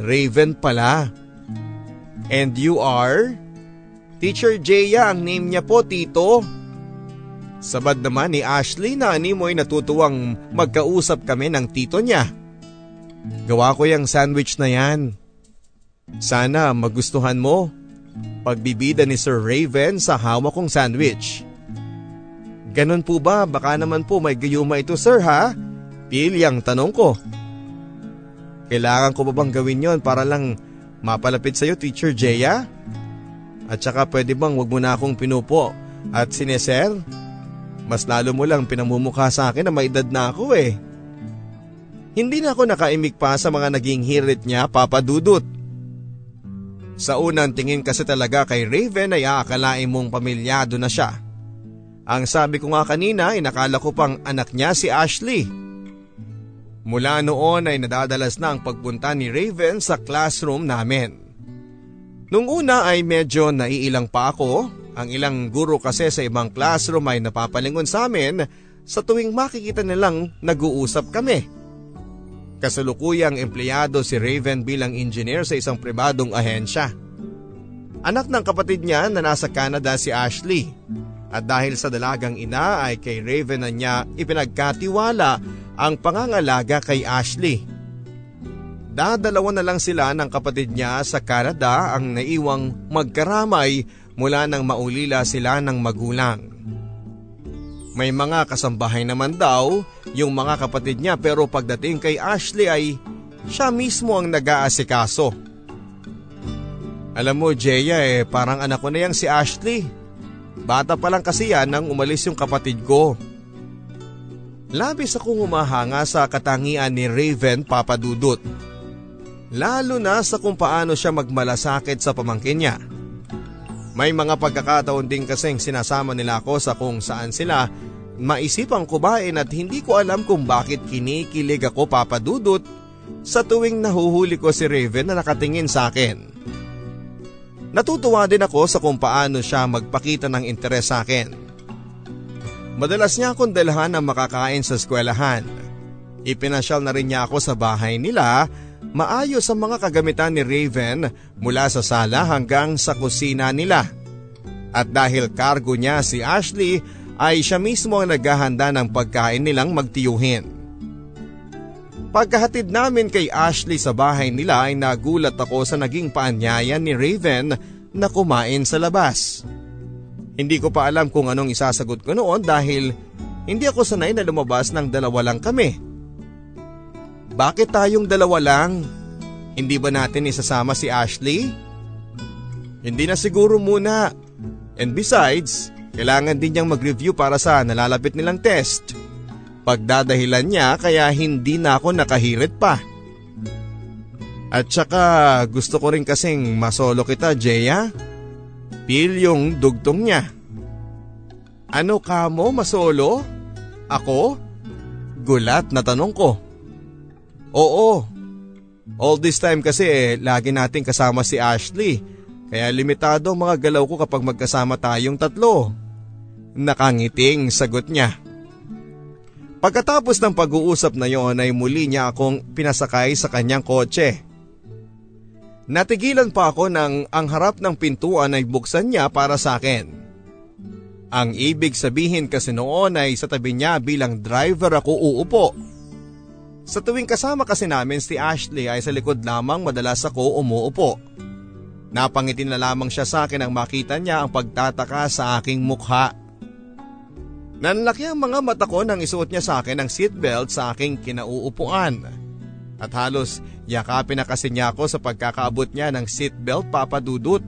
Raven pala. And you are? Teacher Jaya ang name niya po, Tito. Sabad naman ni Ashley na animoy natutuwang magkausap kami ng tito niya. Gawa ko yung sandwich na yan. Sana magustuhan mo. Pagbibida ni Sir Raven sa hawak kong sandwich. Ganon po ba? Baka naman po may gayuma ito sir ha? Pilyang tanong ko. Kailangan ko ba bang gawin yon para lang mapalapit sa'yo Teacher Jaya? At saka pwede bang wag mo na akong pinupo at sineser? Mas lalo mo lang pinamumukha sa akin na may edad na ako eh. Hindi na ako nakaimik pa sa mga naging hirit niya papadudot. Sa unang tingin kasi talaga kay Raven ay aakalain mong pamilyado na siya. Ang sabi ko nga kanina inakala ko pang anak niya si Ashley. Mula noon ay nadadalas na ang pagpunta ni Raven sa classroom namin. Nung una ay medyo naiilang pa ako, ang ilang guro kasi sa ibang classroom ay napapalingon sa amin sa tuwing makikita nilang nag-uusap kami. Kasalukuyang empleyado si Raven bilang engineer sa isang pribadong ahensya. Anak ng kapatid niya na nasa Canada si Ashley. At dahil sa dalagang ina ay kay Raven na niya ipinagkatiwala ang pangangalaga kay Ashley. Dadalawa na lang sila ng kapatid niya sa Canada ang naiwang magkaramay mula nang maulila sila ng magulang. May mga kasambahay naman daw yung mga kapatid niya pero pagdating kay Ashley ay siya mismo ang nag-aasikaso. Alam mo Jeya eh parang anak ko na yang si Ashley. Bata pa lang kasi yan nang umalis yung kapatid ko. Labis akong humahanga sa katangian ni Raven Papadudut. Lalo na sa kung paano siya magmalasakit sa pamangkin niya. May mga pagkakataon din kasing sinasama nila ako sa kung saan sila maisipang kumain at hindi ko alam kung bakit kinikilig ako papadudot sa tuwing nahuhuli ko si Raven na nakatingin sa akin. Natutuwa din ako sa kung paano siya magpakita ng interes sa akin. Madalas niya akong dalhan ng makakain sa eskwelahan. Ipinasyal na rin niya ako sa bahay nila maayos ang mga kagamitan ni Raven mula sa sala hanggang sa kusina nila. At dahil cargo niya si Ashley ay siya mismo ang naghahanda ng pagkain nilang magtiyuhin. Pagkahatid namin kay Ashley sa bahay nila ay nagulat ako sa naging paanyayan ni Raven na kumain sa labas. Hindi ko pa alam kung anong isasagot ko noon dahil hindi ako sanay na lumabas ng dalawa lang kami. Bakit tayong dalawa lang? Hindi ba natin isasama si Ashley? Hindi na siguro muna. And besides, kailangan din niyang mag-review para sa nalalapit nilang test. Pagdadahilan niya kaya hindi na ako nakahirit pa. At saka gusto ko rin kasing masolo kita, Jeya. Feel yung dugtong niya. Ano ka mo, masolo? Ako? Gulat na tanong ko. Oo. All this time kasi eh, lagi nating kasama si Ashley. Kaya limitado ang mga galaw ko kapag magkasama tayong tatlo. Nakangiting sagot niya. Pagkatapos ng pag-uusap na yon ay muli niya akong pinasakay sa kanyang kotse. Natigilan pa ako nang ang harap ng pintuan ay buksan niya para sa akin. Ang ibig sabihin kasi noon ay sa tabi niya bilang driver ako uupo. Sa tuwing kasama kasi namin si Ashley ay sa likod lamang madalas ako umuupo. Napangitin na lamang siya sa akin ang makita niya ang pagtataka sa aking mukha. Nanlaki ang mga mata ko nang isuot niya sa akin ang seatbelt sa aking kinauupuan. At halos yakapin na kasi niya ako sa pagkakaabot niya ng seatbelt papadudot.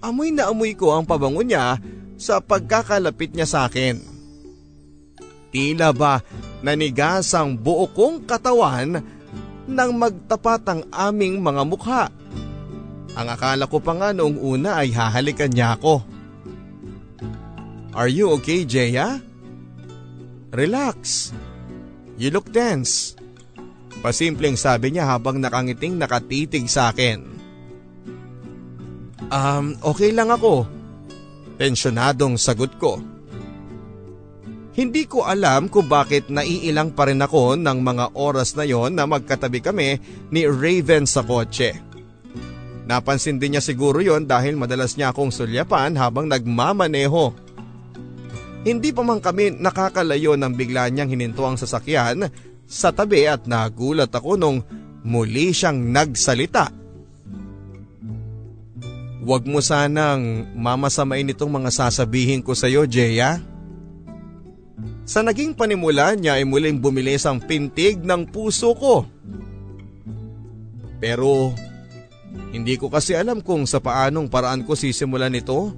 Amoy na amoy ko ang pabango niya sa pagkakalapit niya sa akin. Tila ba nanigas ang buo kong katawan nang magtapat ang aming mga mukha. Ang akala ko pa nga noong una ay hahalikan niya ako. Are you okay, Jaya? Relax. You look tense. Pasimpleng sabi niya habang nakangiting nakatitig sa akin. Um, okay lang ako. Tensyonadong sagot ko. Hindi ko alam kung bakit naiilang pa rin ako ng mga oras na yon na magkatabi kami ni Raven sa kotse. Napansin din niya siguro yon dahil madalas niya akong sulyapan habang nagmamaneho. Hindi pa man kami nakakalayo nang bigla niyang hininto ang sasakyan sa tabi at nagulat ako nung muli siyang nagsalita. Huwag mo sanang mamasamain itong mga sasabihin ko sa iyo, Jeya. Sa naging panimula niya ay muling bumilis ang pintig ng puso ko. Pero hindi ko kasi alam kung sa paanong paraan ko sisimulan ito.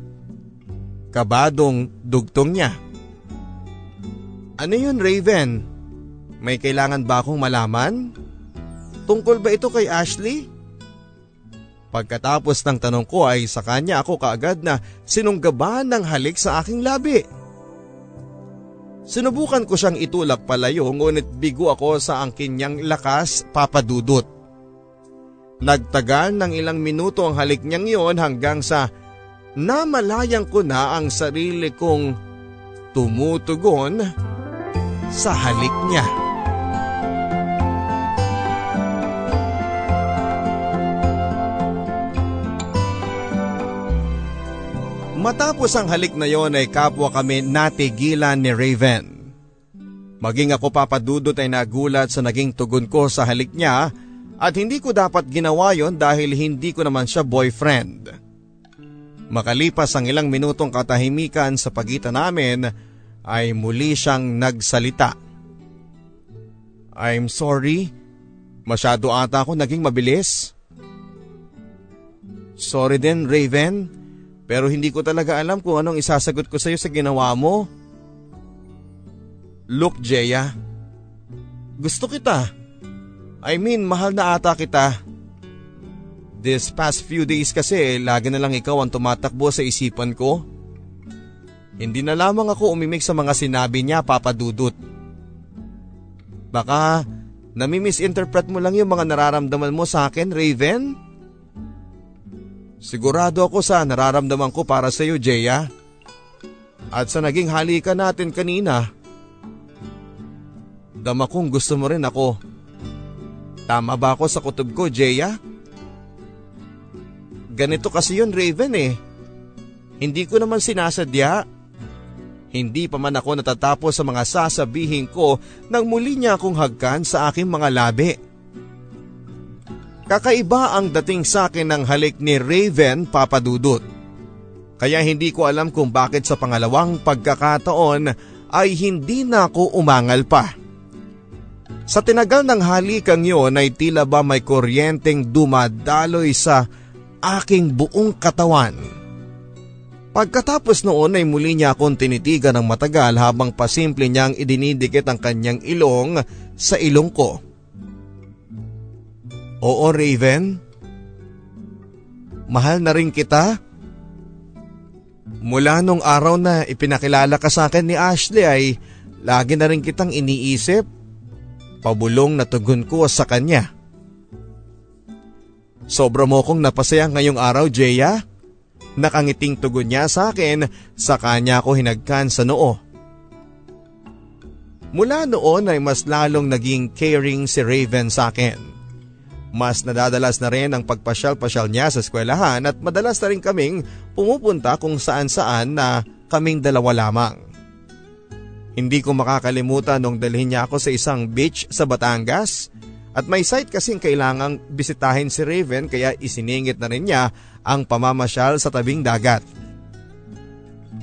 Kabadong dugtong niya. Ano yun Raven? May kailangan ba akong malaman? Tungkol ba ito kay Ashley? Pagkatapos ng tanong ko ay sa kanya ako kaagad na sinunggaban ng halik sa aking labi. Sinubukan ko siyang itulak palayo ngunit bigo ako sa angkin niyang lakas papadudot. Nagtagal ng ilang minuto ang halik niyang yon hanggang sa namalayang ko na ang sarili kong tumutugon sa halik niya. Matapos ang halik na yon ay kapwa kami natigilan ni Raven. Maging ako papadudot ay nagulat sa naging tugon ko sa halik niya at hindi ko dapat ginawa yon dahil hindi ko naman siya boyfriend. Makalipas ang ilang minutong katahimikan sa pagitan namin ay muli siyang nagsalita. I'm sorry, masyado ata ako naging mabilis. Sorry din Raven, pero hindi ko talaga alam kung anong isasagot ko sa iyo sa ginawa mo. Look, Jeya. Gusto kita. I mean, mahal na ata kita. This past few days kasi, lagi na lang ikaw ang tumatakbo sa isipan ko. Hindi na lamang ako umimik sa mga sinabi niya, Papa Dudut. Baka nami-misinterpret mo lang yung mga nararamdaman mo sa akin, Raven? Raven? Sigurado ako sa nararamdaman ko para sa iyo, Jeya. At sa naging halika natin kanina, dama kong gusto mo rin ako. Tama ba ako sa kutob ko, Jeya? Ganito kasi yun, Raven eh. Hindi ko naman sinasadya. Hindi pa man ako natatapos sa mga sasabihin ko nang muli niya akong hagkan sa aking mga labi. Kakaiba ang dating sa akin ng halik ni Raven Papadudot. Kaya hindi ko alam kung bakit sa pangalawang pagkakataon ay hindi na ako umangal pa. Sa tinagal ng halikang yon ay tila ba may kuryenteng dumadaloy sa aking buong katawan. Pagkatapos noon ay muli niya akong tinitigan ng matagal habang pasimple niyang idinidikit ang kanyang ilong sa ilong ko. Oo Raven. Mahal na rin kita. Mula nung araw na ipinakilala ka sa akin ni Ashley ay lagi na rin kitang iniisip. Pabulong na tugon ko sa kanya. Sobra mo kong napasaya ngayong araw, Jeya. Nakangiting tugon niya sa akin sa kanya ako hinagkan sa noo. Mula noon ay mas lalong naging caring si Raven sa akin. Mas nadadalas na rin ang pagpasyal-pasyal niya sa eskwelahan at madalas na rin kaming pumupunta kung saan saan na kaming dalawa lamang. Hindi ko makakalimutan nung dalhin niya ako sa isang beach sa Batangas at may site kasing kailangang bisitahin si Raven kaya isiningit na rin niya ang pamamasyal sa tabing dagat.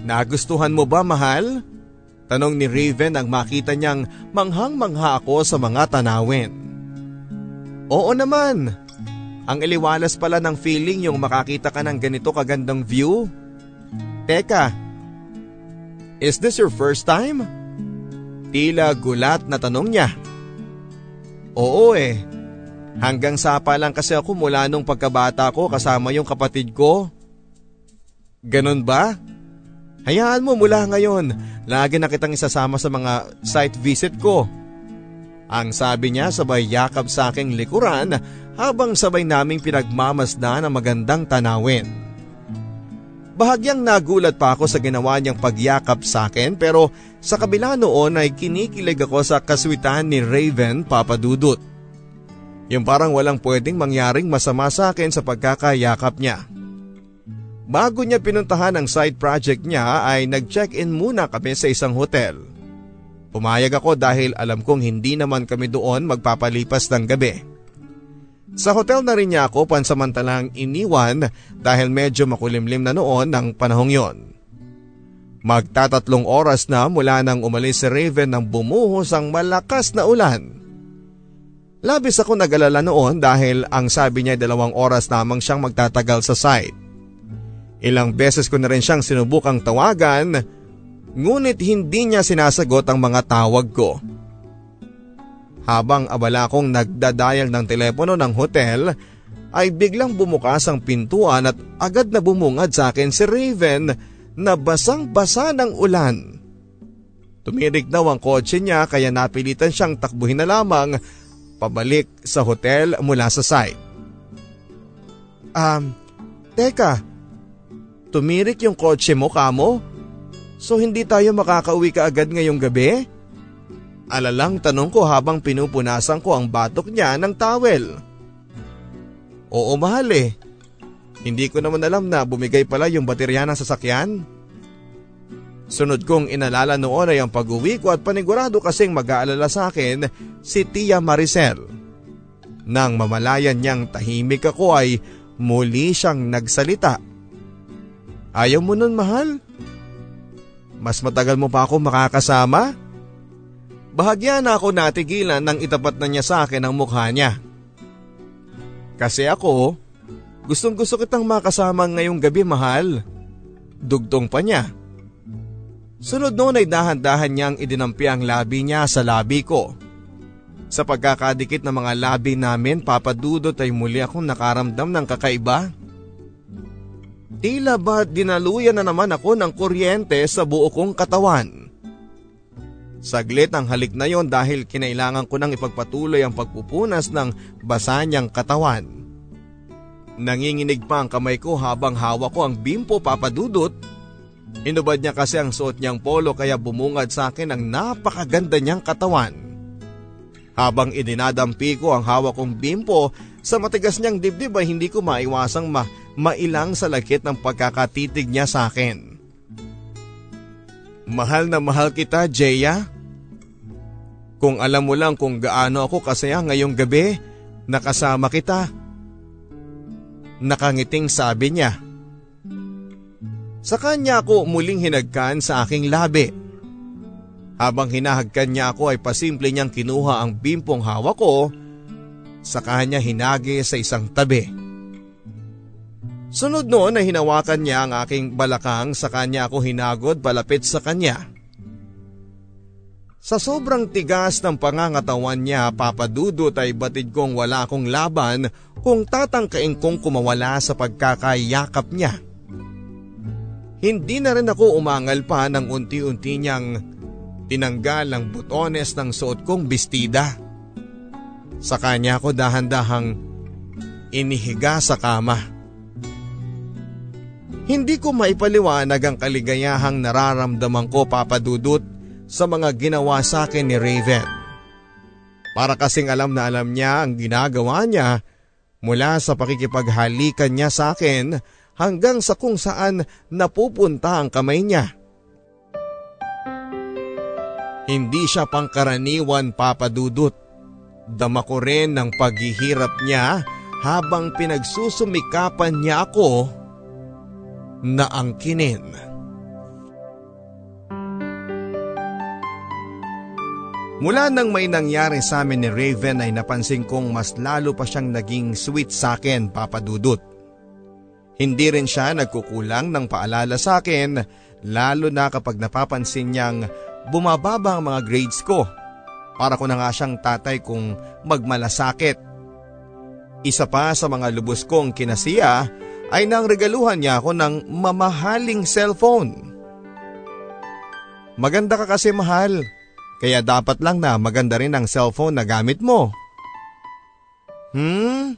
Nagustuhan mo ba mahal? Tanong ni Raven ang makita niyang manghang-mangha ako sa mga tanawin. Oo naman. Ang iliwalas pala ng feeling yung makakita ka ng ganito kagandang view. Teka, is this your first time? Tila gulat na tanong niya. Oo eh. Hanggang sapa lang kasi ako mula nung pagkabata ko kasama yung kapatid ko. Ganon ba? Hayaan mo mula ngayon, lagi na kitang isasama sa mga site visit ko. Ang sabi niya sabay yakap sa aking likuran habang sabay naming pinagmamasdan ang magandang tanawin. Bahagyang nagulat pa ako sa ginawa niyang pagyakap sa akin pero sa kabila noon ay kinikilig ako sa kaswitan ni Raven Papadudut. Yung parang walang pwedeng mangyaring masama sa akin sa pagkakayakap niya. Bago niya pinuntahan ang side project niya ay nag-check-in muna kami sa isang hotel. Pumayag ako dahil alam kong hindi naman kami doon magpapalipas ng gabi. Sa hotel na rin niya ako pansamantalang iniwan dahil medyo makulimlim na noon ng panahong yon. Magtatatlong oras na mula nang umalis si Raven nang bumuhos ang malakas na ulan. Labis ako nag-alala noon dahil ang sabi niya dalawang oras lamang siyang magtatagal sa site. Ilang beses ko na rin siyang sinubukang tawagan ngunit hindi niya sinasagot ang mga tawag ko. Habang abala kong nagdadial ng telepono ng hotel ay biglang bumukas ang pintuan at agad na bumungad sa akin si Raven na basang-basa ng ulan. Tumirik daw ang kotse niya kaya napilitan siyang takbuhin na lamang pabalik sa hotel mula sa site. Um, teka, tumirik yung kotse mo kamo? So hindi tayo makakauwi ka agad ngayong gabi? Alalang tanong ko habang pinupunasan ko ang batok niya ng towel. Oo mahal eh. Hindi ko naman alam na bumigay pala yung baterya ng sasakyan. Sunod kong inalala noon ay ang pag-uwi ko at panigurado kasing mag-aalala sa akin si Tia Maricel. Nang mamalayan niyang tahimik ako ay muli siyang nagsalita. Ayaw mo nun mahal? Mas matagal mo pa ako makakasama? Bahagya na ako natigilan nang itapat na niya sa akin ang mukha niya. Kasi ako, gustong gusto kitang makasama ngayong gabi mahal. Dugtong pa niya. Sunod noon ay dahan-dahan niyang idinampi ang labi niya sa labi ko. Sa pagkakadikit ng mga labi namin, papadudot ay muli akong nakaramdam ng kakaiba. Tila ba dinaluyan na naman ako ng kuryente sa buo kong katawan? Saglit ang halik na yon dahil kinailangan ko nang ipagpatuloy ang pagpupunas ng basa niyang katawan. Nanginginig pa ang kamay ko habang hawak ko ang bimpo papadudot Inubad niya kasi ang suot niyang polo kaya bumungad sa akin ang napakaganda niyang katawan. Habang idinadampi ko ang hawak kong bimpo sa matigas niyang dibdib ay hindi ko maiwasang ma mailang sa lakit ng pagkakatitig niya sa akin. Mahal na mahal kita, Jeya. Kung alam mo lang kung gaano ako kasaya ngayong gabi, nakasama kita. Nakangiting sabi niya. Sa kanya ako muling hinagkan sa aking labi. Habang hinahagkan niya ako ay pasimple niyang kinuha ang bimpong hawak ko sa kanya hinagi sa isang tabi. Sunod noon ay hinawakan niya ang aking balakang sa kanya ako hinagod palapit sa kanya. Sa sobrang tigas ng pangangatawan niya papadudot ay batid kong wala akong laban kung tatangkain kong kumawala sa pagkakayakap niya. Hindi na rin ako umangal pa nang unti-unti niyang tinanggal ang butones ng suot kong bestida. Sa kanya ako dahan-dahang inihiga sa kama. Hindi ko maipaliwanag ang kaligayahang nararamdaman ko papadudot sa mga ginawa sa akin ni Raven. Para kasing alam na alam niya ang ginagawa niya mula sa pakikipaghalikan niya sa akin hanggang sa kung saan napupunta ang kamay niya. Hindi siya pangkaraniwan papadudot. Dama ko rin ng paghihirap niya habang pinagsusumikapan niya ako na angkinin. Mula nang may nangyari sa amin ni Raven ay napansin kong mas lalo pa siyang naging sweet sa akin papadudot. Hindi rin siya nagkukulang ng paalala sa akin lalo na kapag napapansin niyang bumababa ang mga grades ko. Para ko na nga siyang tatay kung magmalasakit. Isa pa sa mga lubos kong kinasiya ay nang regaluhan niya ako ng mamahaling cellphone. Maganda ka kasi mahal, kaya dapat lang na maganda rin ang cellphone na gamit mo. Hmm,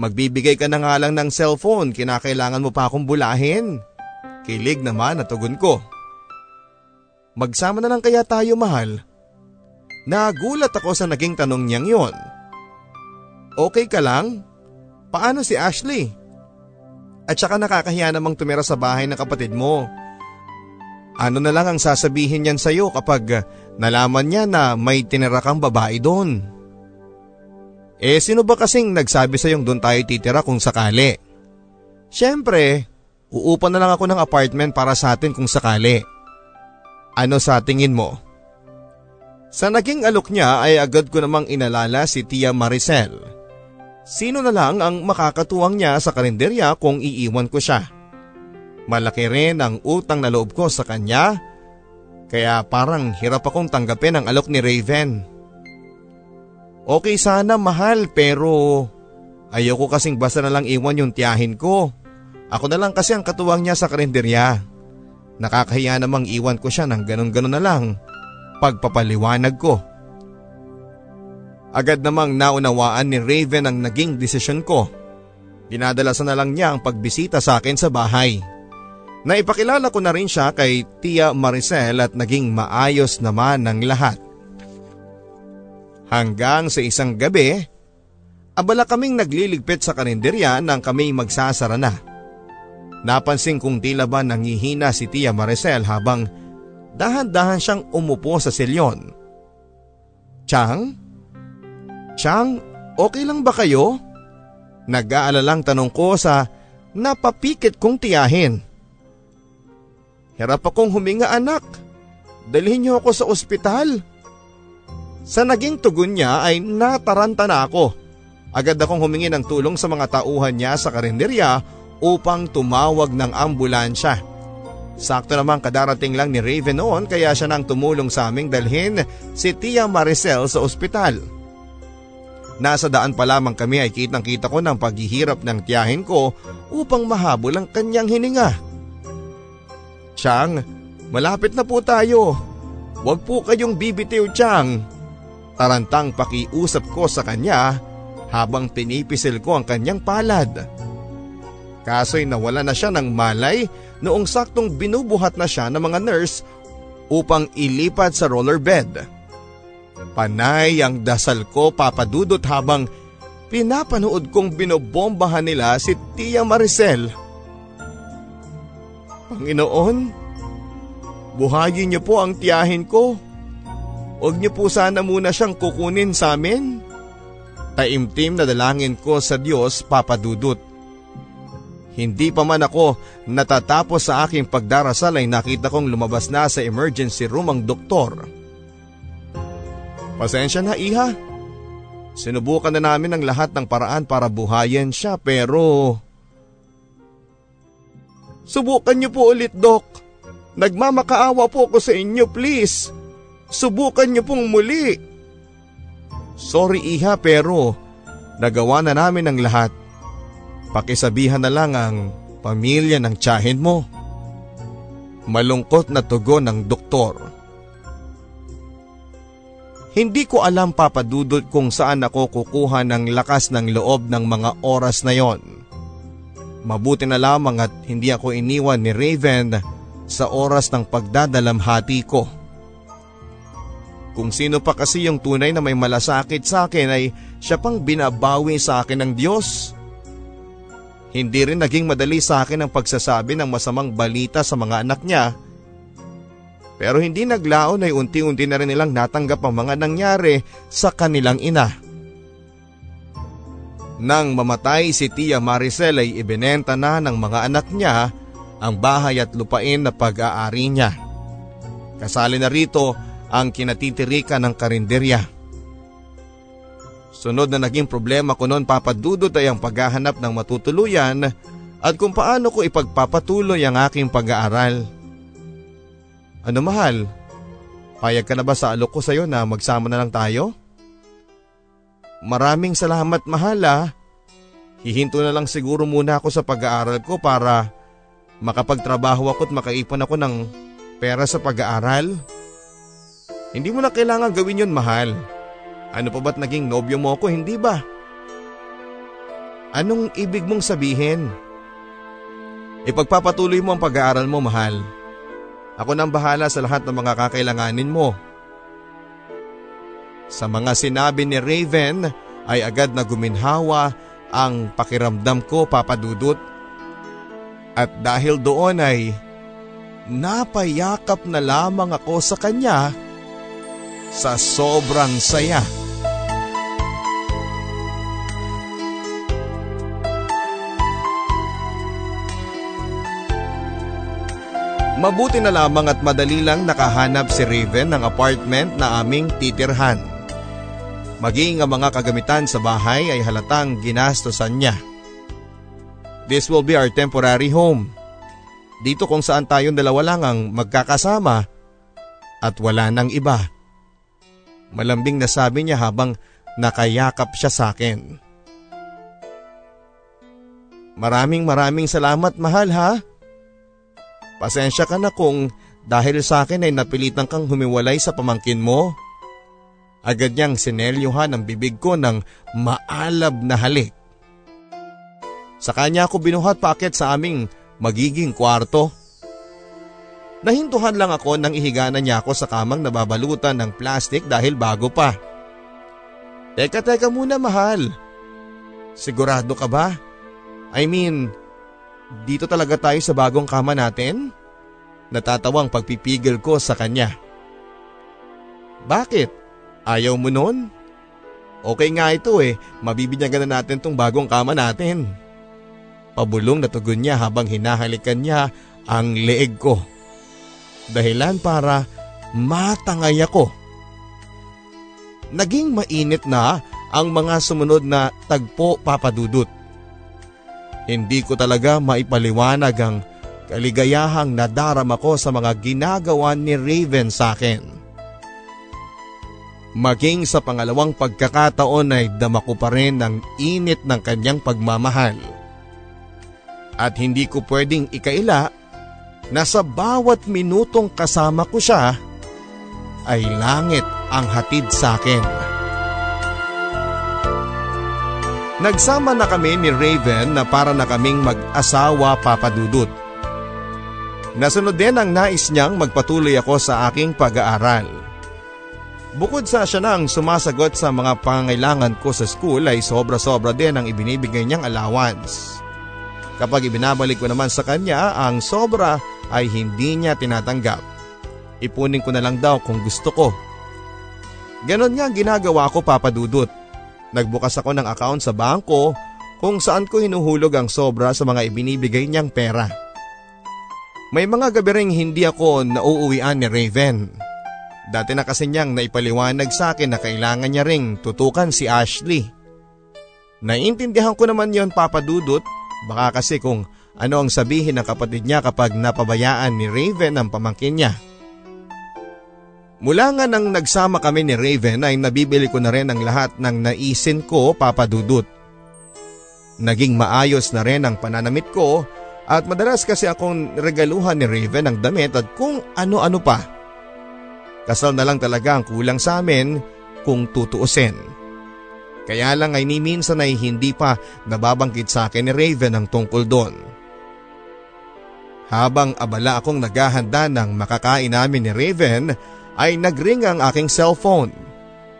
Magbibigay ka na nga lang ng cellphone, kinakailangan mo pa akong bulahin. Kilig naman at tugon ko. Magsama na lang kaya tayo mahal? Nagulat ako sa naging tanong niyang yon. Okay ka lang? Paano si Ashley? At saka nakakahiya namang tumira sa bahay ng kapatid mo. Ano na lang ang sasabihin niyan sa'yo kapag nalaman niya na may tinira kang babae doon? Eh sino ba kasing nagsabi sa'yong doon tayo titira kung sakali? Siyempre, uupa na lang ako ng apartment para sa atin kung sakali. Ano sa tingin mo? Sa naging alok niya ay agad ko namang inalala si Tia Maricel. Sino na lang ang makakatuwang niya sa karinderya kung iiwan ko siya? Malaki rin ang utang na loob ko sa kanya kaya parang hirap akong tanggapin ang alok ni Raven. Okay sana mahal pero ayoko kasing basta na lang iwan yung tiyahin ko. Ako na lang kasi ang katuwang niya sa karinderya. Nakakahiya namang iwan ko siya ng ganun-ganun na lang pagpapaliwanag ko. Agad namang naunawaan ni Raven ang naging desisyon ko. Dinadalasan na lang niya ang pagbisita sa akin sa bahay. Naipakilala ko na rin siya kay Tia Maricel at naging maayos naman ang lahat. Hanggang sa isang gabi, abala kaming nagliligpit sa karinderya nang kami magsasara na. Napansin kong tila ba nangihina si Tia Maricel habang dahan-dahan siyang umupo sa silyon. Chang? Chang, okay lang ba kayo? Nag-aalalang tanong ko sa napapikit kong tiyahin. Hirap akong huminga anak. Dalhin niyo ako sa ospital. Sa naging tugon niya ay nataranta na ako. Agad akong humingi ng tulong sa mga tauhan niya sa karinderya upang tumawag ng ambulansya. Sakto naman kadarating lang ni Raven noon kaya siya nang tumulong sa aming dalhin si Tia Maricel sa ospital. Nasa daan pa lamang kami ay kitang kita ko ng paghihirap ng tiyahin ko upang mahabol ang kanyang hininga. Chang, malapit na po tayo. Huwag po kayong bibitiw, Chang. Tarantang pakiusap ko sa kanya habang pinipisil ko ang kanyang palad. Kaso'y nawala na siya ng malay noong saktong binubuhat na siya ng mga nurse upang ilipat sa roller bed. Panay ang dasal ko papadudot habang pinapanood kong binobombahan nila si Tia Maricel. Panginoon, buhayin niyo po ang tiyahin ko. Huwag niyo po sana muna siyang kukunin sa amin. Taimtim na dalangin ko sa Diyos papadudot. Hindi pa man ako natatapos sa aking pagdarasal ay nakita kong lumabas na sa emergency room ang doktor. Pasensya na iha. Sinubukan na namin ang lahat ng paraan para buhayin siya pero... Subukan niyo po ulit, Dok. Nagmamakaawa po ako sa inyo, please. Subukan niyo pong muli. Sorry iha pero nagawa na namin ang lahat. Pakisabihan na lang ang pamilya ng tiyahin mo. Malungkot na tugon ng doktor. Hindi ko alam papadudod kung saan ako kukuha ng lakas ng loob ng mga oras na yon. Mabuti na lamang at hindi ako iniwan ni Raven sa oras ng pagdadalamhati ko. Kung sino pa kasi yung tunay na may malasakit sa akin ay siya pang binabawi sa akin ng Diyos. Hindi rin naging madali sa akin ang pagsasabi ng masamang balita sa mga anak niya. Pero hindi naglaon ay unti-unti na rin nilang natanggap ang mga nangyari sa kanilang ina. Nang mamatay si Tia Maricel ay ibinenta na ng mga anak niya ang bahay at lupain na pag-aari niya. Kasali na rito ang kinatitirikan ng karinderya. Sunod na naging problema ko noon papadudot ay ang paghahanap ng matutuluyan at kung paano ko ipagpapatuloy ang aking pag-aaral. Ano mahal? Payag ka na ba sa alok ko sa iyo na magsama na lang tayo? Maraming salamat mahal ah. Hihinto na lang siguro muna ako sa pag-aaral ko para makapagtrabaho ako at makaipon ako ng pera sa pag-aaral. Hindi mo na kailangan gawin yon mahal. Ano pa ba't naging nobyo mo ako, hindi ba? Anong ibig mong sabihin? Ipagpapatuloy mo ang pag-aaral mo, mahal. Ako nang bahala sa lahat ng mga kakailanganin mo. Sa mga sinabi ni Raven ay agad na guminhawa ang pakiramdam ko papadudot. At dahil doon ay napayakap na lamang ako sa kanya sa sobrang saya. Mabuti na lamang at madali lang nakahanap si Raven ng apartment na aming titirhan. Maging ang mga kagamitan sa bahay ay halatang ginastosan niya. This will be our temporary home. Dito kung saan tayong dalawa lang ang magkakasama at wala nang iba. Malambing na sabi niya habang nakayakap siya sa akin. Maraming maraming salamat mahal ha. Pasensya ka na kung dahil sa akin ay napilitan kang humiwalay sa pamangkin mo. Agad niyang sinelyuhan ang bibig ko ng maalab na halik. Sa kanya ako binuhat paakit sa aming magiging kwarto. Nahintuhan lang ako nang ihiganan niya ako sa kamang nababalutan ng plastik dahil bago pa. Teka teka muna mahal. Sigurado ka ba? I mean, dito talaga tayo sa bagong kama natin? Natatawang pagpipigil ko sa kanya. Bakit? Ayaw mo nun? Okay nga ito eh, mabibinyagan na natin tong bagong kama natin. Pabulong na tugon niya habang hinahalikan niya ang leeg ko. Dahilan para matangay ako. Naging mainit na ang mga sumunod na tagpo papadudot. Hindi ko talaga maipaliwanag ang kaligayahang nadarama ko sa mga ginagawa ni Raven sa akin. Maging sa pangalawang pagkakataon ay dama ko pa rin ang init ng kanyang pagmamahal. At hindi ko pwedeng ikaila na sa bawat minutong kasama ko siya ay langit ang hatid sa akin. Nagsama na kami ni Raven na para na kaming mag-asawa papadudot. Nasunod din ang nais niyang magpatuloy ako sa aking pag-aaral. Bukod sa siya nang sumasagot sa mga pangailangan ko sa school ay sobra-sobra din ang ibinibigay niyang allowance. Kapag ibinabalik ko naman sa kanya, ang sobra ay hindi niya tinatanggap. Ipunin ko na lang daw kung gusto ko. Ganon nga ginagawa ko papadudot. Nagbukas ako ng account sa bangko kung saan ko hinuhulog ang sobra sa mga ibinibigay niyang pera. May mga gabi ring hindi ako nauuwian ni Raven. Dati na kasi niyang naipaliwanag sa akin na kailangan niya ring tutukan si Ashley. Naiintindihan ko naman yon papadudot baka kasi kung ano ang sabihin ng kapatid niya kapag napabayaan ni Raven ang pamangkin niya. Mula nga nang nagsama kami ni Raven ay nabibili ko na rin ang lahat ng naisin ko papadudot. Naging maayos na rin ang pananamit ko at madalas kasi akong regaluhan ni Raven ng damit at kung ano-ano pa. Kasal na lang talaga ang kulang sa amin kung tutuusin. Kaya lang ay ni minsan ay hindi pa nababangkit sa akin ni Raven ang tungkol doon. Habang abala akong naghahanda ng makakain namin ni Raven ay nagring ang aking cellphone.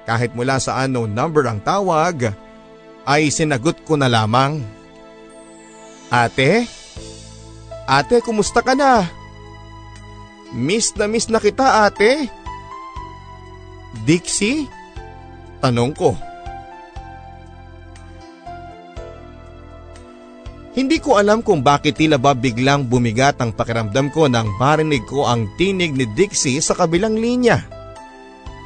Kahit mula sa unknown number ang tawag, ay sinagot ko na lamang. Ate? Ate, kumusta ka na? Miss na miss na kita ate. Dixie? Tanong ko. Hindi ko alam kung bakit tila ba biglang bumigat ang pakiramdam ko nang marinig ko ang tinig ni Dixie sa kabilang linya.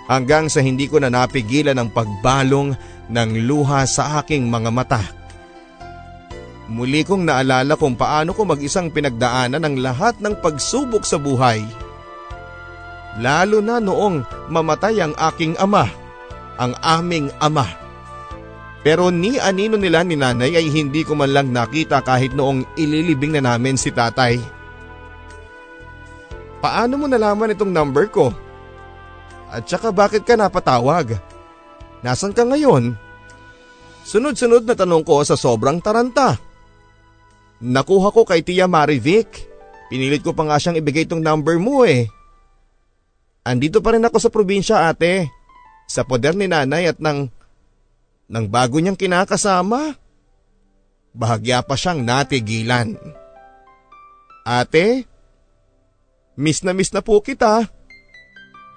Hanggang sa hindi ko na napigilan ang pagbalong ng luha sa aking mga mata. Muli kong naalala kung paano ko mag-isang pinagdaanan ang lahat ng pagsubok sa buhay. Lalo na noong mamatay ang aking ama, ang aming ama. Pero ni anino nila ni nanay ay hindi ko man lang nakita kahit noong ililibing na namin si tatay. Paano mo nalaman itong number ko? At saka bakit ka napatawag? Nasaan ka ngayon? Sunod-sunod na tanong ko sa sobrang taranta. Nakuha ko kay Tia Marivic. Pinilit ko pa nga siyang ibigay itong number mo eh. Andito pa rin ako sa probinsya ate. Sa poder ni nanay at ng Nang bago niyang kinakasama, bahagya pa siyang natigilan. Ate, miss na miss na po kita.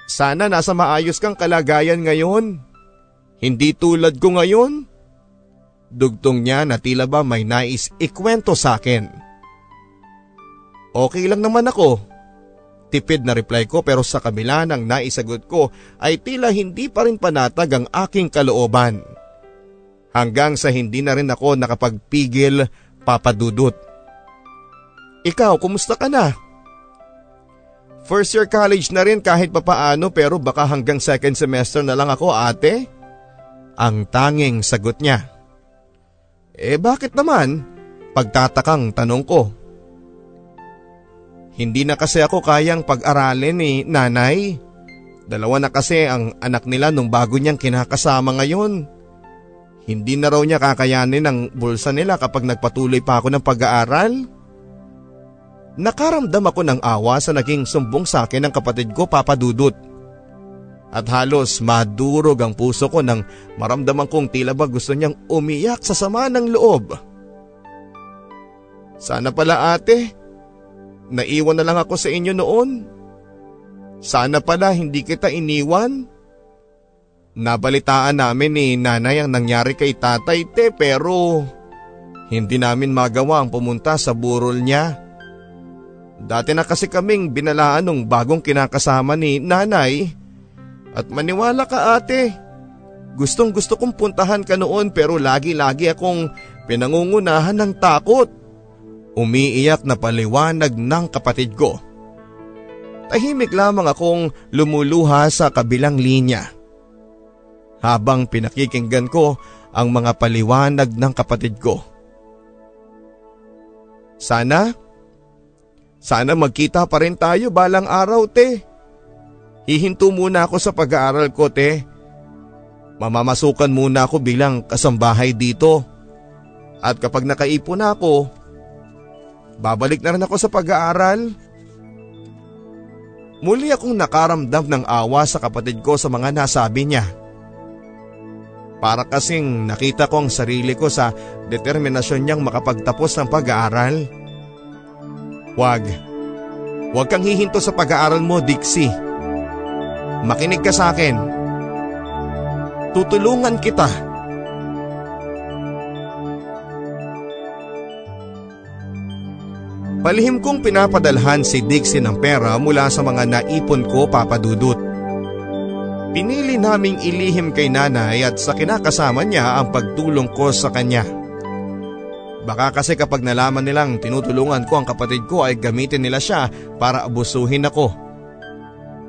Sana nasa maayos kang kalagayan ngayon. Hindi tulad ko ngayon. Dugtong niya na tila ba may nais ikwento sa akin. Okay lang naman ako. Tipid na reply ko pero sa kabila ng naisagot ko ay tila hindi pa rin panatag ang aking kalooban. Hanggang sa hindi na rin ako nakapagpigil papadudot. Ikaw, kumusta ka na? First year college na rin kahit papaano pero baka hanggang second semester na lang ako ate? Ang tanging sagot niya. Eh bakit naman? Pagtatakang tanong ko. Hindi na kasi ako kayang pag-aralin ni nanay. Dalawa na kasi ang anak nila nung bago niyang kinakasama ngayon. Hindi na raw niya kakayanin ang bulsa nila kapag nagpatuloy pa ako ng pag-aaral. Nakaramdam ako ng awa sa naging sumbong sa akin ng kapatid ko Papa Dudut. At halos madurog ang puso ko nang maramdaman kong tila ba gusto niyang umiyak sa sama ng loob. Sana pala ate, Naiwan na lang ako sa inyo noon. Sana pala hindi kita iniwan. Nabalitaan namin ni nanay ang nangyari kay tatay te pero hindi namin magawa ang pumunta sa burol niya. Dati na kasi kaming binalaan nung bagong kinakasama ni nanay. At maniwala ka ate, gustong gusto kong puntahan ka noon pero lagi-lagi akong pinangungunahan ng takot. Umiiyak na paliwanag ng kapatid ko. Tahimik lamang akong lumuluha sa kabilang linya. Habang pinakikinggan ko ang mga paliwanag ng kapatid ko. Sana, sana magkita pa rin tayo balang araw te. Hihinto muna ako sa pag-aaral ko te. Mamamasukan muna ako bilang kasambahay dito. At kapag nakaipon na ako, Babalik na rin ako sa pag-aaral. Muli akong nakaramdam ng awa sa kapatid ko sa mga nasabi niya. Para kasing nakita ko ang sarili ko sa determinasyon niyang makapagtapos ng pag-aaral. Huwag. Huwag kang hihinto sa pag-aaral mo, Dixie. Makinig ka sa akin. Tutulungan kita. Palihim kong pinapadalhan si Dixie ng pera mula sa mga naipon ko papadudot. Pinili naming ilihim kay nanay at sa kinakasama niya ang pagtulong ko sa kanya. Baka kasi kapag nalaman nilang tinutulungan ko ang kapatid ko ay gamitin nila siya para abusuhin ako.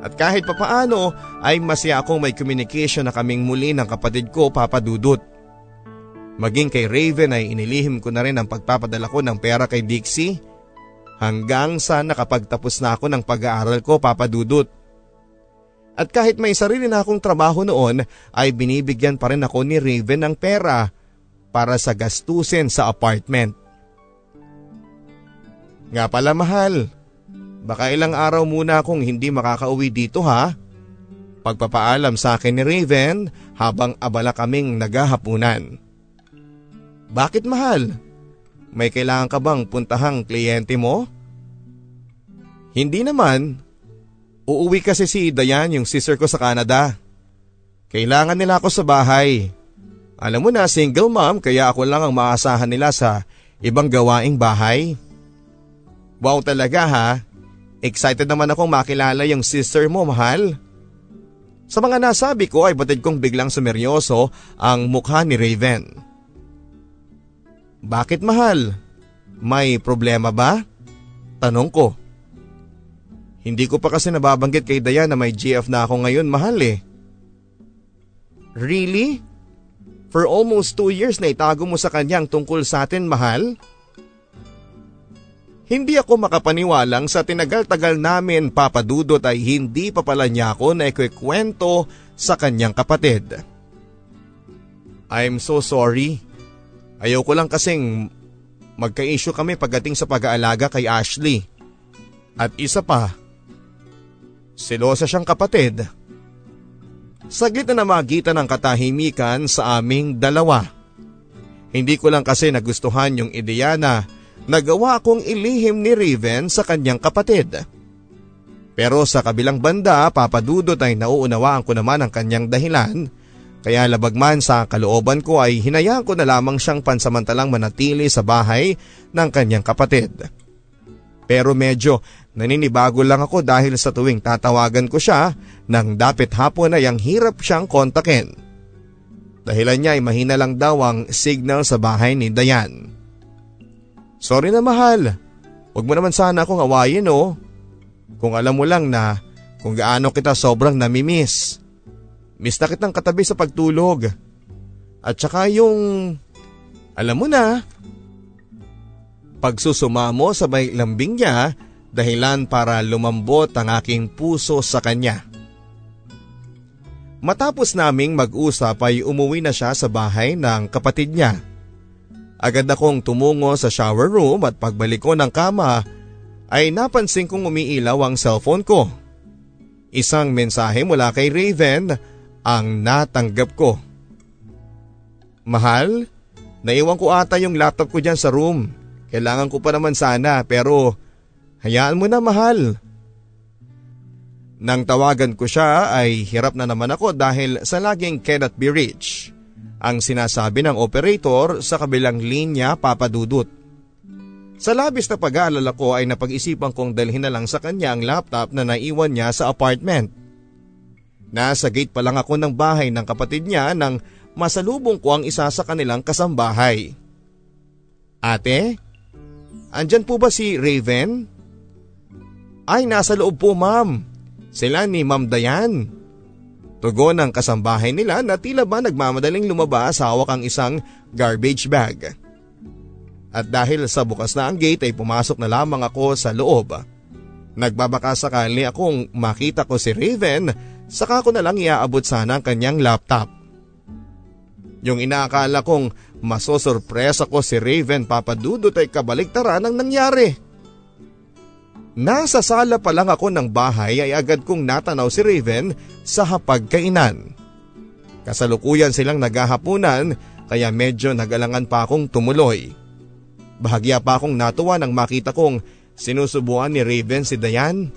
At kahit papaano ay masaya akong may communication na kaming muli ng kapatid ko papadudot. Maging kay Raven ay inilihim ko na rin ang pagpapadala ko ng pera kay Dixie Hanggang sa nakapagtapos na ako ng pag-aaral ko papadudot. At kahit may sarili na akong trabaho noon ay binibigyan pa rin ako ni Raven ng pera para sa gastusin sa apartment. Nga pala mahal, baka ilang araw muna akong hindi makakauwi dito ha? Pagpapaalam sa akin ni Raven habang abala kaming naghahapunan. Bakit mahal? May kailangan ka bang puntahang kliyente mo? Hindi naman. Uuwi kasi si Dayan yung sister ko sa Canada. Kailangan nila ako sa bahay. Alam mo na single mom kaya ako lang ang maasahan nila sa ibang gawaing bahay. Wow talaga ha. Excited naman akong makilala yung sister mo mahal. Sa mga nasabi ko ay batid kong biglang sumeryoso ang mukha ni Raven. Bakit mahal? May problema ba? Tanong ko. Hindi ko pa kasi nababanggit kay Dayan na may GF na ako ngayon mahal eh. Really? For almost two years na itago mo sa kanyang tungkol sa atin mahal? Hindi ako makapaniwalang sa tinagal-tagal namin papadudot ay hindi pa pala niya ako na ikwekwento sa kanyang kapatid. I'm so sorry. Ayaw ko lang kasing magka-issue kami pagdating sa pag-aalaga kay Ashley. At isa pa, silosa siyang kapatid. Saglit na namagitan ang katahimikan sa aming dalawa. Hindi ko lang kasi nagustuhan yung ideya na nagawa kong ilihim ni Raven sa kanyang kapatid. Pero sa kabilang banda, papadudot ay nauunawaan ko naman ang kanyang dahilan kaya labagman sa kalooban ko ay hinayaan ko na lamang siyang pansamantalang manatili sa bahay ng kanyang kapatid. Pero medyo naninibago lang ako dahil sa tuwing tatawagan ko siya nang dapit hapon ay ang hirap siyang kontakin. Dahilan niya ay mahina lang daw ang signal sa bahay ni Dayan. Sorry na mahal, huwag mo naman sana akong awayin oh. Kung alam mo lang na kung gaano kita sobrang namimiss. Miss na kitang katabi sa pagtulog. At saka yung, alam mo na, Pagsusumamo sa may lambing niya dahilan para lumambot ang aking puso sa kanya. Matapos naming mag-usap ay umuwi na siya sa bahay ng kapatid niya. Agad akong tumungo sa shower room at pagbalik ko ng kama ay napansin kong umiilaw ang cellphone ko. Isang mensahe mula kay Raven ang natanggap ko. Mahal, naiwan ko ata yung laptop ko dyan sa room. Kailangan ko pa naman sana pero hayaan mo na mahal. Nang tawagan ko siya ay hirap na naman ako dahil sa laging cannot be reached. Ang sinasabi ng operator sa kabilang linya papadudot. Sa labis na pag-aalala ko ay napag-isipan kong dalhin na lang sa kanya ang laptop na naiwan niya sa apartment. Nasa gate pa lang ako ng bahay ng kapatid niya nang masalubong ko ang isa sa kanilang kasambahay. Ate, Andyan po ba si Raven? Ay, nasa loob po ma'am. Sila ni Ma'am Dayan. Tugon ng kasambahay nila na tila ba nagmamadaling lumabas hawak ang isang garbage bag. At dahil sa bukas na ang gate ay pumasok na lamang ako sa loob. Nagbabaka sakali akong makita ko si Raven saka ko na lang iaabot sana ang kanyang laptop. Yung inaakala kong Masosorpresa ko si Raven papadudot ay kabaligtaran ang nangyari. Nasa sala pa lang ako ng bahay ay agad kong natanaw si Raven sa hapagkainan. Kasalukuyan silang naghahapunan kaya medyo nagalangan pa akong tumuloy. Bahagya pa akong natuwa nang makita kong sinusubuan ni Raven si Dayan.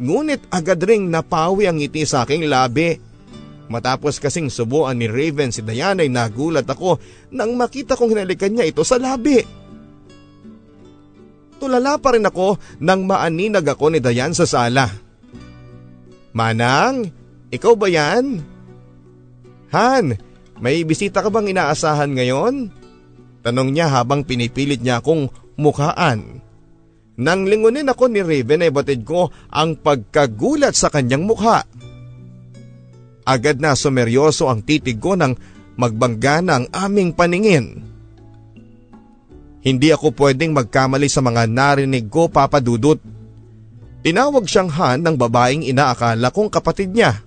Ngunit agad ring napawi ang ngiti sa aking labi Matapos kasing subuan ni Raven si Diana ay nagulat ako nang makita kong hinalikan niya ito sa labi. Tulala pa rin ako nang maaninag ako ni Dayan sa sala. Manang, ikaw ba yan? Han, may bisita ka bang inaasahan ngayon? Tanong niya habang pinipilit niya akong mukhaan. Nang lingunin ako ni Raven ay batid ko ang pagkagulat sa kanyang mukha. Agad na sumeryoso ang titig ko nang magbangga ng aming paningin. Hindi ako pwedeng magkamali sa mga narinig ko papadudot. Tinawag siyang Han ng babaeng inaakala kong kapatid niya.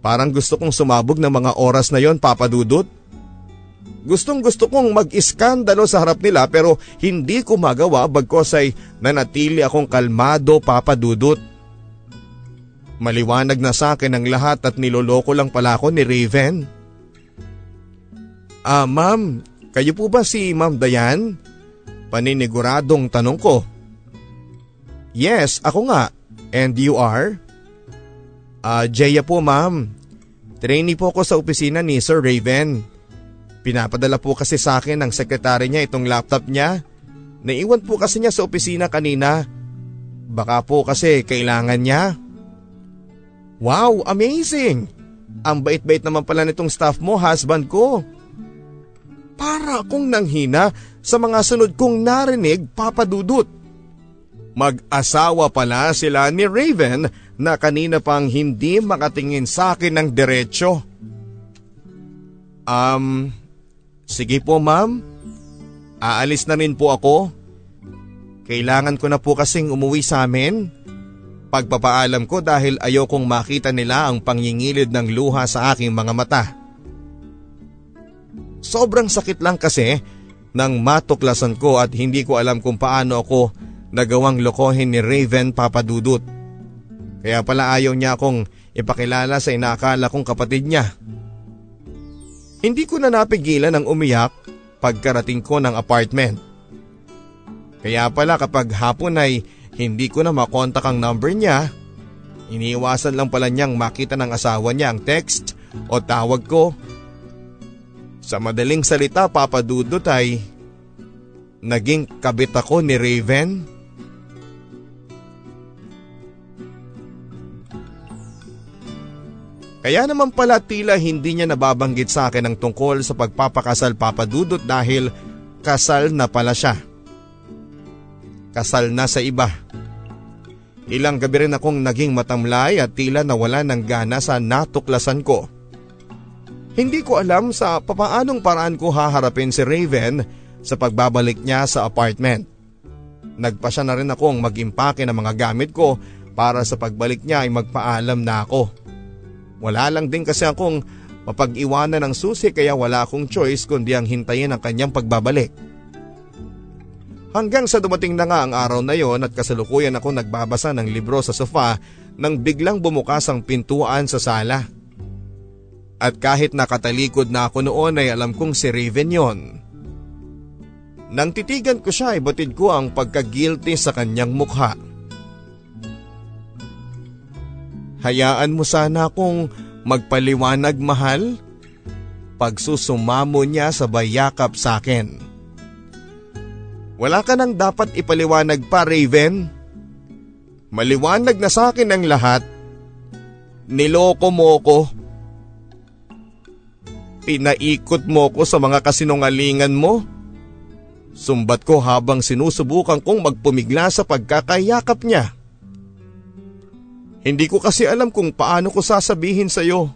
Parang gusto kong sumabog ng mga oras na yon papadudot. Gustong gusto kong mag-iskandalo sa harap nila pero hindi ko magawa bagkos ay nanatili akong kalmado papadudot. Maliwanag na sa akin ang lahat at niloloko lang pala ako ni Raven. Ah ma'am, kayo po ba si Ma'am Dayan? Paniniguradong tanong ko. Yes, ako nga. And you are? Ah, uh, Jaya po ma'am. Trainee po ako sa opisina ni Sir Raven. Pinapadala po kasi sa akin ng sekretary niya itong laptop niya. Naiwan po kasi niya sa opisina kanina. Baka po kasi kailangan niya. Wow, amazing! Ang bait-bait naman pala nitong staff mo, husband ko. Para akong nanghina sa mga sunod kong narinig, papadudot. Mag-asawa pala sila ni Raven na kanina pang hindi makatingin sa akin ng diretsyo. Um, sige po ma'am. Aalis na rin po ako. Kailangan ko na po kasing umuwi sa amin. Pagpapaalam ko dahil ayokong makita nila ang pangingilid ng luha sa aking mga mata. Sobrang sakit lang kasi nang matuklasan ko at hindi ko alam kung paano ako nagawang lokohin ni Raven papadudot. Kaya pala ayaw niya akong ipakilala sa inaakala kong kapatid niya. Hindi ko na napigilan ang umiyak pagkarating ko ng apartment. Kaya pala kapag hapon ay hindi ko na makontak ang number niya, iniiwasan lang pala niyang makita ng asawa niya ang text o tawag ko. Sa madaling salita papadudot ay naging kabit ako ni Raven. Kaya naman pala tila hindi niya nababanggit sa akin ang tungkol sa pagpapakasal papadudot dahil kasal na pala siya. Kasal na sa iba. Ilang gabi rin akong naging matamlay at tila nawala ng gana sa natuklasan ko. Hindi ko alam sa papaanong paraan ko haharapin si Raven sa pagbabalik niya sa apartment. Nagpa siya na rin akong mag-impake ng mga gamit ko para sa pagbalik niya ay magpaalam na ako. Wala lang din kasi akong mapag-iwanan ng susi kaya wala akong choice kundi ang hintayin ang kanyang pagbabalik. Hanggang sa dumating na nga ang araw na yon at kasalukuyan ako nagbabasa ng libro sa sofa nang biglang bumukas ang pintuan sa sala. At kahit nakatalikod na ako noon ay alam kong si Raven yon. Nang titigan ko siya ay batid ko ang pagka-guilty sa kanyang mukha. Hayaan mo sana akong magpaliwanag mahal? Pagsusumamo niya sa bayakap sa akin. Wala ka nang dapat ipaliwanag pa Raven. Maliwanag na sa akin ang lahat. Niloko mo ko. Pinaikot mo ko sa mga kasinungalingan mo. Sumbat ko habang sinusubukan kong magpumigla sa pagkakayakap niya. Hindi ko kasi alam kung paano ko sasabihin sa iyo.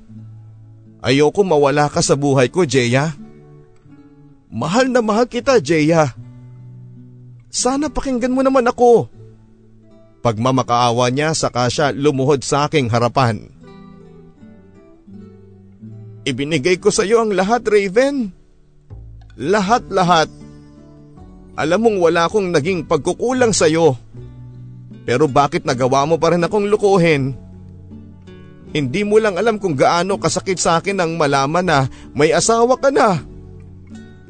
Ayoko mawala ka sa buhay ko, Jeya. Mahal na mahal kita, Jeya. Sana pakinggan mo naman ako. Pagmamakaawa niya saka siya lumuhod sa aking harapan. Ibinigay ko sa iyo ang lahat, Raven. Lahat-lahat. Alam mong wala akong naging pagkukulang sa iyo. Pero bakit nagawa mo pa rin akong lukuhin? Hindi mo lang alam kung gaano kasakit sa akin ang malaman na may asawa ka na.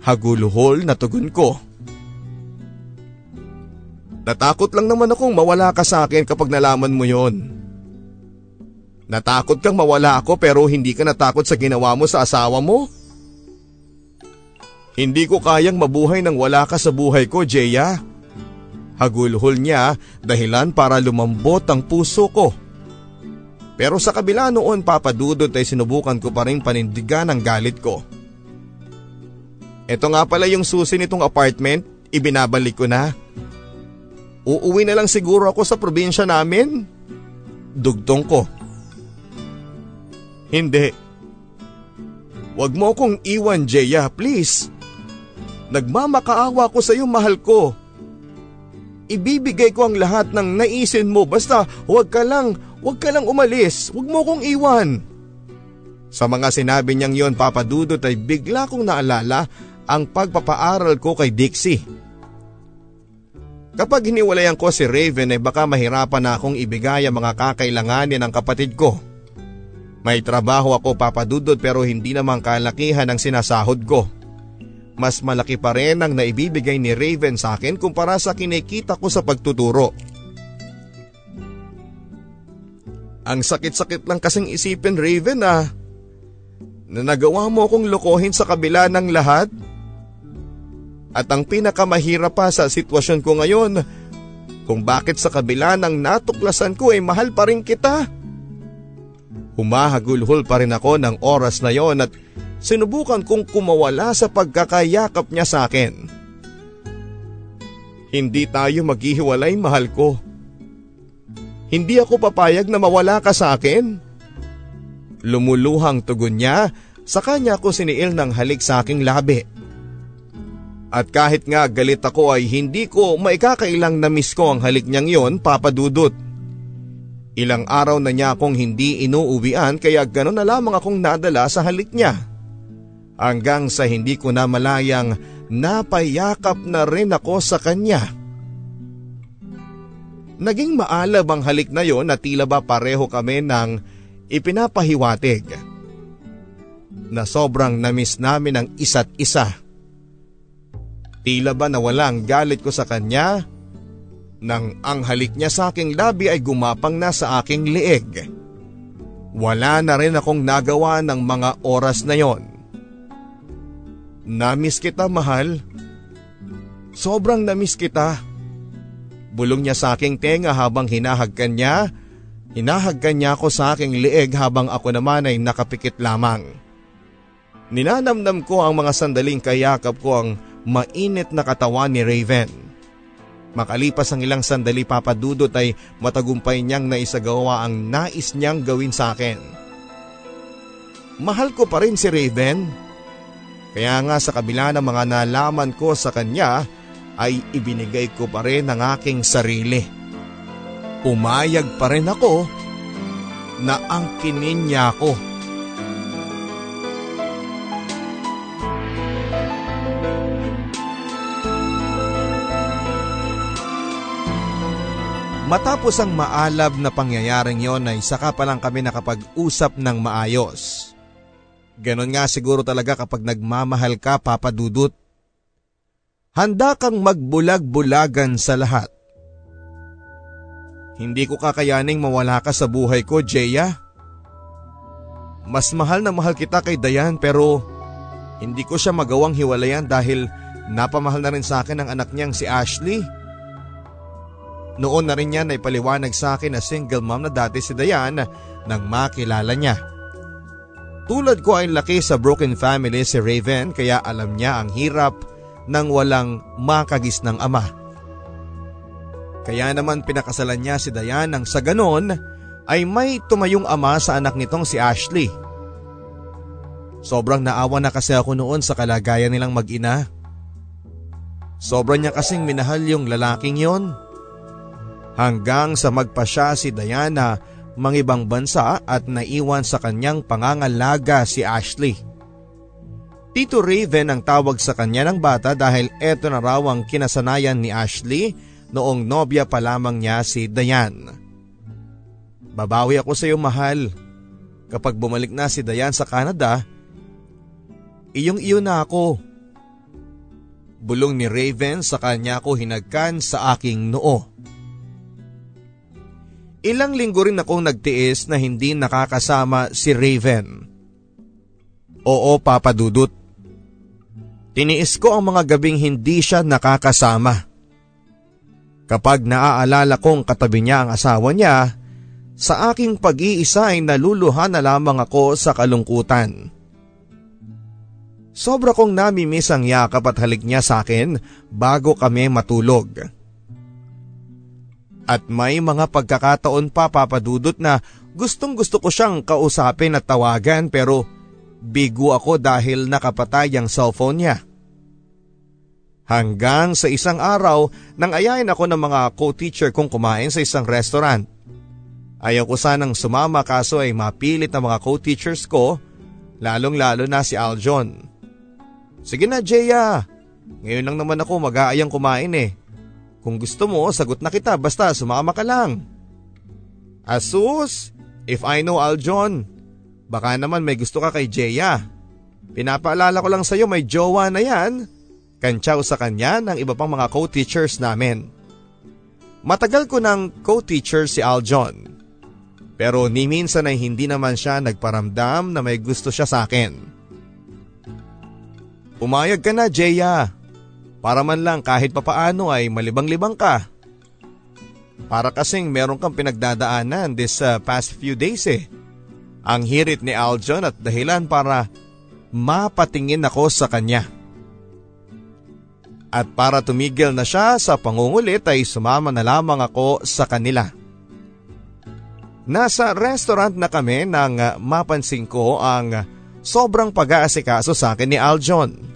Haguluhol na tugon ko. Natakot lang naman akong mawala ka sa akin kapag nalaman mo yon. Natakot kang mawala ako pero hindi ka natakot sa ginawa mo sa asawa mo? Hindi ko kayang mabuhay nang wala ka sa buhay ko, Jeya. Hagulhol niya dahilan para lumambot ang puso ko. Pero sa kabila noon papadudot ay sinubukan ko pa rin panindigan ang galit ko. Ito nga pala yung susi nitong apartment, ibinabalik ko na. Uuwi na lang siguro ako sa probinsya namin. Dugtong ko. Hindi. Huwag mo akong iwan, Jeya, please. Nagmamakaawa ko sa iyo, mahal ko. Ibibigay ko ang lahat ng naisin mo basta huwag ka lang, huwag ka lang umalis, huwag mo kong iwan. Sa mga sinabi niyang yon papadudot ay bigla kong naalala ang pagpapaaral ko kay Dixie. Kapag hiniwalayan ko si Raven ay baka mahirapan na akong ibigay ang mga kakailanganin ng kapatid ko. May trabaho ako papadudod pero hindi naman kalakihan ang sinasahod ko. Mas malaki pa rin ang naibibigay ni Raven sa akin kumpara sa kinikita ko sa pagtuturo. Ang sakit-sakit lang kasing isipin Raven ah, na nagawa mo akong lokohin sa kabila ng lahat. At ang pinakamahirap pa sa sitwasyon ko ngayon, kung bakit sa kabila ng natuklasan ko ay mahal pa rin kita. Humahagulhol pa rin ako ng oras na yon at sinubukan kong kumawala sa pagkakayakap niya sa akin. Hindi tayo maghihiwalay mahal ko. Hindi ako papayag na mawala ka sa akin. Lumuluhang tugon niya sa kanya ko siniil ng halik sa aking labi. At kahit nga galit ako ay hindi ko maikakailang na miss ko ang halik niyang yon papadudot. Ilang araw na niya akong hindi inuuwian kaya gano'n na lamang akong nadala sa halik niya. Hanggang sa hindi ko na malayang napayakap na rin ako sa kanya. Naging maalab ang halik na yon na tila ba pareho kami ng ipinapahiwatig. Na sobrang namiss namin ang isa't isa. Tila ba nawala ang galit ko sa kanya nang ang halik niya sa aking labi ay gumapang na sa aking leeg. Wala na rin akong nagawa ng mga oras na yon. Namiss kita mahal. Sobrang namiss kita. Bulong niya sa aking tenga habang hinahagkan niya. Hinahagkan niya ako sa aking leeg habang ako naman ay nakapikit lamang. Ninanamnam ko ang mga sandaling kayakap ko ang mainit na katawan ni Raven. Makalipas ang ilang sandali papadudot ay matagumpay niyang naisagawa ang nais niyang gawin sa akin. Mahal ko pa rin si Raven. Kaya nga sa kabila ng mga nalaman ko sa kanya ay ibinigay ko pa rin ang aking sarili. Pumayag pa rin ako na angkinin niya ako. Matapos ang maalab na pangyayaring yon ay saka pa lang kami nakapag-usap ng maayos. Ganon nga siguro talaga kapag nagmamahal ka papadudot. Handa kang magbulag-bulagan sa lahat. Hindi ko kakayaning mawala ka sa buhay ko, Jeya. Mas mahal na mahal kita kay Dayan pero hindi ko siya magawang hiwalayan dahil napamahal na rin sa akin ang anak niyang si Ashley. Noon na rin niya na ipaliwanag sa akin na single mom na dati si Dayan nang makilala niya. Tulad ko ay laki sa broken family si Raven kaya alam niya ang hirap ng walang makagis ng ama. Kaya naman pinakasalan niya si Dayan nang sa ganon ay may tumayong ama sa anak nitong si Ashley. Sobrang naawa na kasi ako noon sa kalagayan nilang mag-ina. Sobrang niya kasing minahal yung lalaking yon hanggang sa magpasya si Diana mangibang bansa at naiwan sa kanyang pangangalaga si Ashley. Tito Raven ang tawag sa kanya ng bata dahil eto na raw ang kinasanayan ni Ashley noong nobya pa lamang niya si Diane. Babawi ako sa iyo mahal. Kapag bumalik na si Diane sa Canada, iyong iyo na ako. Bulong ni Raven sa kanya ko hinagkan sa aking noo. Ilang linggo rin akong nagtiis na hindi nakakasama si Raven. Oo, Papa Dudut. Tiniis ko ang mga gabing hindi siya nakakasama. Kapag naaalala kong katabi niya ang asawa niya, sa aking pag-iisa ay naluluha na lamang ako sa kalungkutan. Sobra kong namimiss ang yakap at halik niya sa akin bago kami matulog. At may mga pagkakataon pa papadudot na gustong gusto ko siyang kausapin at tawagan pero bigo ako dahil nakapatay ang cellphone niya. Hanggang sa isang araw nang ayayin ako ng mga co-teacher kong kumain sa isang restaurant. Ayaw ko sanang sumama kaso ay mapilit ng mga co-teachers ko lalong lalo na si Aljon. Sige na Jeya, ngayon lang naman ako mag-aayang kumain eh. Kung gusto mo, sagot na kita basta sumama ka lang. Asus, if I know Aljon, baka naman may gusto ka kay Jeya. Pinapaalala ko lang sa iyo may jowa na yan. Kantsaw sa kanya ng iba pang mga co-teachers namin. Matagal ko ng co-teacher si Aljon. Pero ni minsan ay hindi naman siya nagparamdam na may gusto siya sa akin. Pumayag ka na, Jeya. Para man lang kahit papaano ay malibang-libang ka. Para kasing meron kang pinagdadaanan this uh, past few days eh. Ang hirit ni Aljon at dahilan para mapatingin ako sa kanya. At para tumigil na siya sa pangungulit ay sumama na lamang ako sa kanila. Nasa restaurant na kami nang uh, mapansin ko ang sobrang pag-aasikaso sa akin ni Aljon.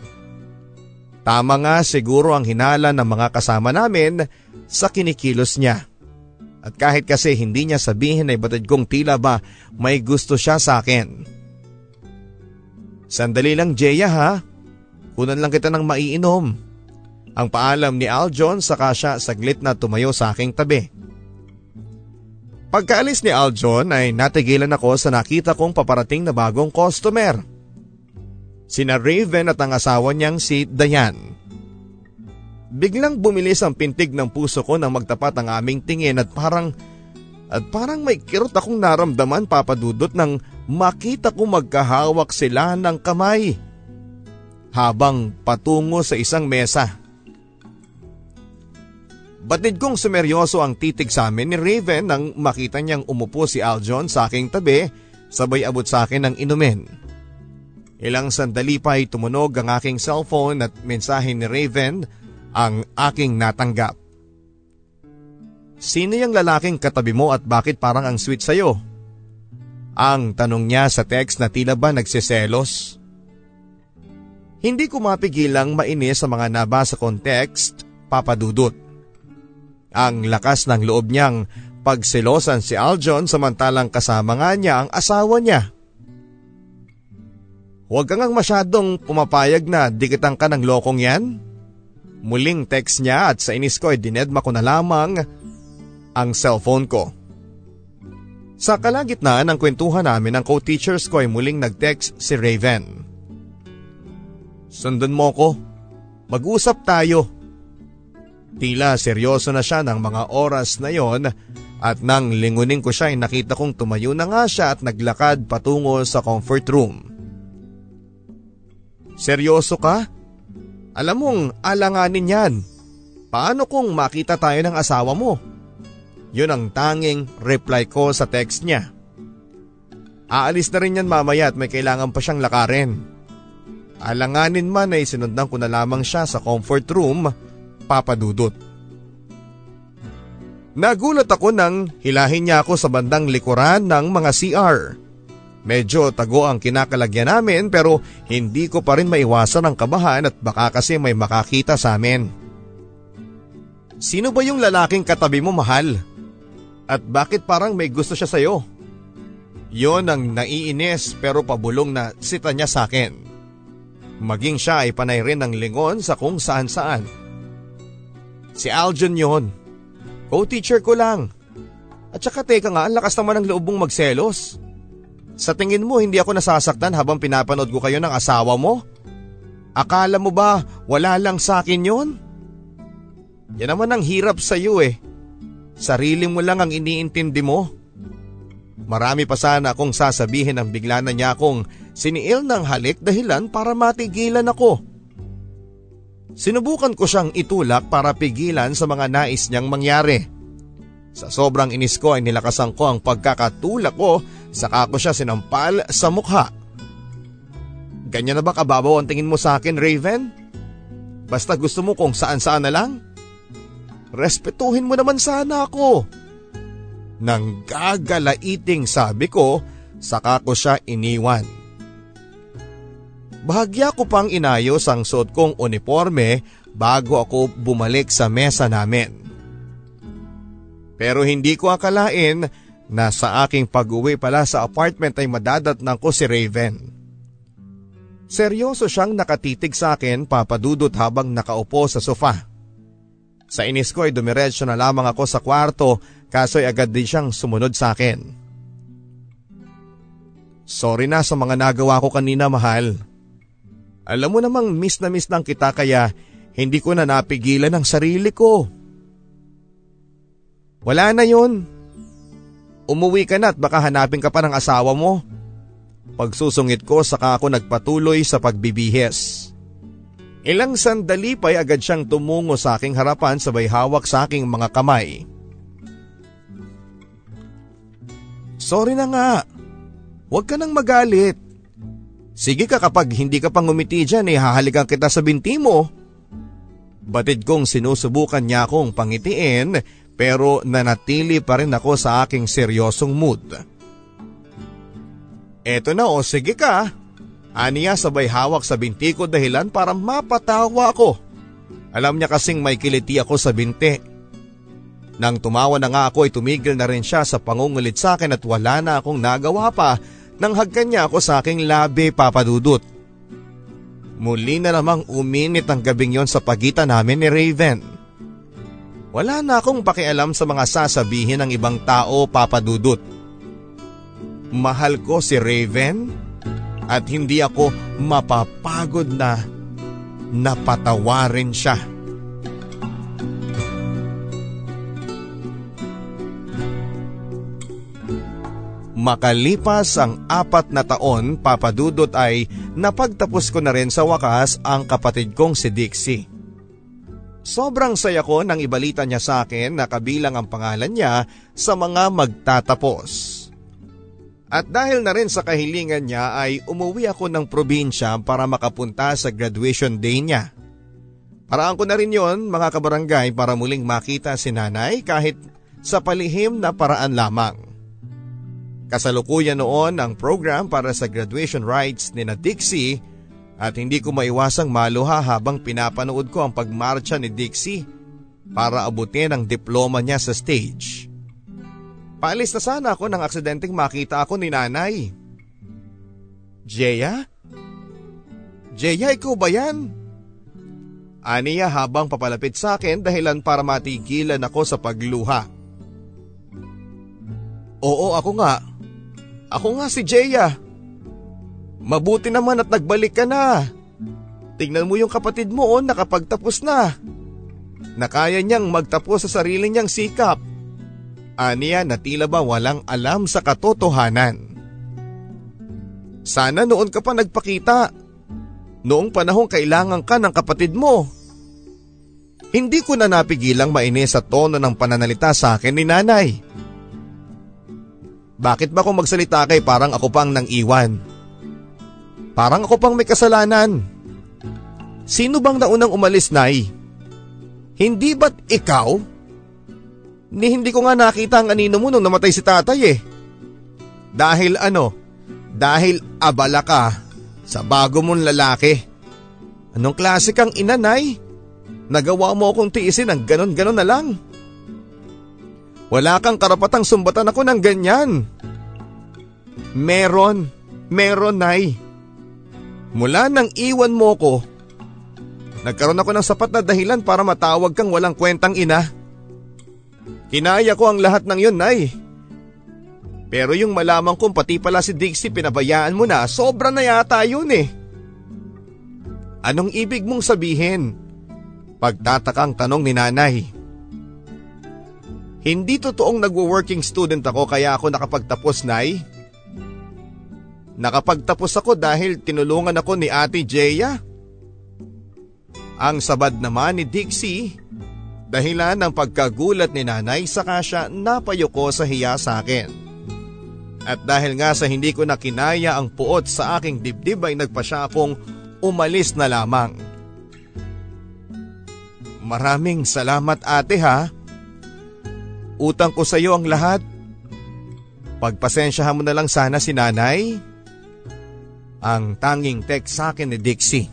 Tama nga siguro ang hinala ng mga kasama namin sa kinikilos niya. At kahit kasi hindi niya sabihin ay batid kong tila ba may gusto siya sa akin. Sandali lang Jeya ha, kunan lang kita ng maiinom. Ang paalam ni Aljon saka siya saglit na tumayo sa aking tabi. Pagkaalis ni Aljon ay natigilan ako sa nakita kong paparating na bagong customer. Sina Raven at ang asawa niyang si Dayan. Biglang bumilis ang pintig ng puso ko nang magtapat ang aming tingin at parang at parang may kirot akong naramdaman papadudot nang makita ko magkahawak sila ng kamay habang patungo sa isang mesa. Batid kong sumeryoso ang titig sa amin ni Raven nang makita niyang umupo si Aljon sa aking tabi sabay abot sa akin ng inumin. Ilang sandali pa ay tumunog ang aking cellphone at mensahe ni Raven ang aking natanggap. Sino yung lalaking katabi mo at bakit parang ang sweet sa'yo? Ang tanong niya sa text na tila ba nagsiselos. Hindi ko mapigilang mainis sa mga nabasa kong text, papadudot. Ang lakas ng loob niyang pagselosan si Aljon samantalang kasama nga niya ang asawa niya. Huwag ka ngang masyadong pumapayag na dikitan ka ng lokong yan. Muling text niya at sa inis ko ay dinedma ko na lamang ang cellphone ko. Sa kalagitnaan ng kwentuhan namin ng co-teachers ko ay muling nag-text si Raven. Sundan mo ko. Mag-usap tayo. Tila seryoso na siya ng mga oras na yon at nang lingunin ko siya ay nakita kong tumayo na nga siya at naglakad patungo sa comfort room. Seryoso ka? Alam mong alanganin yan. Paano kung makita tayo ng asawa mo? Yun ang tanging reply ko sa text niya. Aalis na rin yan mamaya at may kailangan pa siyang lakarin. Alanganin man ay sinundan ko na lamang siya sa comfort room papadudot. Nagulat ako nang hilahin niya ako sa bandang likuran ng mga CR. Medyo tago ang kinakalagyan namin pero hindi ko pa rin maiwasan ang kabahan at baka kasi may makakita sa amin. Sino ba yung lalaking katabi mo mahal? At bakit parang may gusto siya sa'yo? Yon ang naiinis pero pabulong na sita niya sa akin. Maging siya ay panay rin ng lingon sa kung saan saan. Si Aljon yon. Co-teacher ko lang. At saka teka nga, ang lakas naman ng loob mong magselos. Sa tingin mo hindi ako nasasaktan habang pinapanood ko kayo ng asawa mo? Akala mo ba wala lang sa akin yon? Yan naman ang hirap sa iyo eh. Sarili mo lang ang iniintindi mo. Marami pa sana akong sasabihin ang bigla na niya akong siniil ng halik dahilan para matigilan ako. Sinubukan ko siyang itulak para pigilan sa mga nais niyang mangyari. Sa sobrang inis ko ay nilakasan ko ang pagkakatulak ko saka ko siya sinampal sa mukha. Ganyan na ba kababaw ang tingin mo sa akin, Raven? Basta gusto mo kung saan saan na lang? Respetuhin mo naman sana ako. Nang gagalaiting sabi ko, saka ko siya iniwan. Bahagya ko pang inayos ang suot kong uniforme bago ako bumalik sa mesa namin. Pero hindi ko akalain na sa aking pag-uwi pala sa apartment ay madadatnang ko si Raven. Seryoso siyang nakatitig sa akin papadudot habang nakaupo sa sofa. Sa inis ko ay dumiretso na lamang ako sa kwarto kaso'y agad din siyang sumunod sa akin. Sorry na sa mga nagawa ko kanina mahal. Alam mo namang miss na miss lang kita kaya hindi ko na napigilan ang sarili ko. Wala na yun. Umuwi ka na at baka hanapin ka pa ng asawa mo. Pagsusungit ko saka ako nagpatuloy sa pagbibihes. Ilang sandali pa'y agad siyang tumungo sa aking harapan sabay hawak sa aking mga kamay. Sorry na nga. Huwag ka nang magalit. Sige ka kapag hindi ka pang ngumiti dyan eh hahalikan kita sa binti mo. Batid kong sinusubukan niya akong pangitiin pero nanatili pa rin ako sa aking seryosong mood. Eto na o sige ka. Aniya sabay hawak sa binti ko dahilan para mapatawa ako. Alam niya kasing may kiliti ako sa binti. Nang tumawa na nga ako ay tumigil na rin siya sa pangungulit sa akin at wala na akong nagawa pa nang hagkan niya ako sa aking labi papadudot. Muli na namang uminit ang gabing yon sa pagitan namin ni Raven. Wala na akong pakialam sa mga sasabihin ng ibang tao papadudot. Mahal ko si Raven at hindi ako mapapagod na napatawarin siya. Makalipas ang apat na taon, papadudot ay napagtapos ko na rin sa wakas ang kapatid kong si Dixie. Sobrang saya ko nang ibalita niya sa akin na kabilang ang pangalan niya sa mga magtatapos. At dahil na rin sa kahilingan niya ay umuwi ako ng probinsya para makapunta sa graduation day niya. Paraan ko na rin yon mga kabarangay para muling makita si nanay kahit sa palihim na paraan lamang. Kasalukuyan noon ang program para sa graduation rites ni na Dixie at hindi ko maiwasang maluha habang pinapanood ko ang pagmarcha ni Dixie para abutin ang diploma niya sa stage. Paalis na sana ako nang aksidenteng makita ako ni nanay. Jeya? Jeya, ikaw ba yan? Aniya habang papalapit sa akin dahilan para matigilan ako sa pagluha. Oo, ako nga. Ako nga si Jeya. Mabuti naman at nagbalik ka na. Tingnan mo yung kapatid mo oh, nakapagtapos na. Nakaya niyang magtapos sa sarili niyang sikap. Aniya na tila ba walang alam sa katotohanan. Sana noon ka pa nagpakita. Noong panahong kailangan ka ng kapatid mo. Hindi ko na napigilang mainis sa tono ng pananalita sa akin ni nanay. Bakit ba kung magsalita kay parang ako pang nang iwan? Parang ako pang may kasalanan. Sino bang naunang umalis, Nay? Hindi ba't ikaw? Ni hindi ko nga nakita ang anino mo nung namatay si tatay eh. Dahil ano? Dahil abala ka sa bago mong lalaki. Anong klase kang inanay? Nagawa mo akong tiisin ng ganon-ganon na lang. Wala kang karapatang sumbatan ako ng ganyan. Meron, meron nay. Mula nang iwan mo ko, nagkaroon ako ng sapat na dahilan para matawag kang walang kwentang ina. Kinaya ko ang lahat ng yun, nay. Pero yung malaman kong pati pala si Dixie pinabayaan mo na, sobra na yata yun eh. Anong ibig mong sabihin? Pagtatakang tanong ni nanay. Hindi totoong nagwo-working student ako kaya ako nakapagtapos, Nay. Nakapagtapos ako dahil tinulungan ako ni Ate Jeya. Ang sabad naman ni Dixie, dahilan ng pagkagulat ni nanay saka siya napayoko sa hiya sa akin. At dahil nga sa hindi ko nakinaya ang puot sa aking dibdib ay nagpa siya akong umalis na lamang. Maraming salamat ate ha. Utang ko sa iyo ang lahat. Pagpasensyahan mo na lang sana si nanay. Ang tanging text sa akin ni Dixie.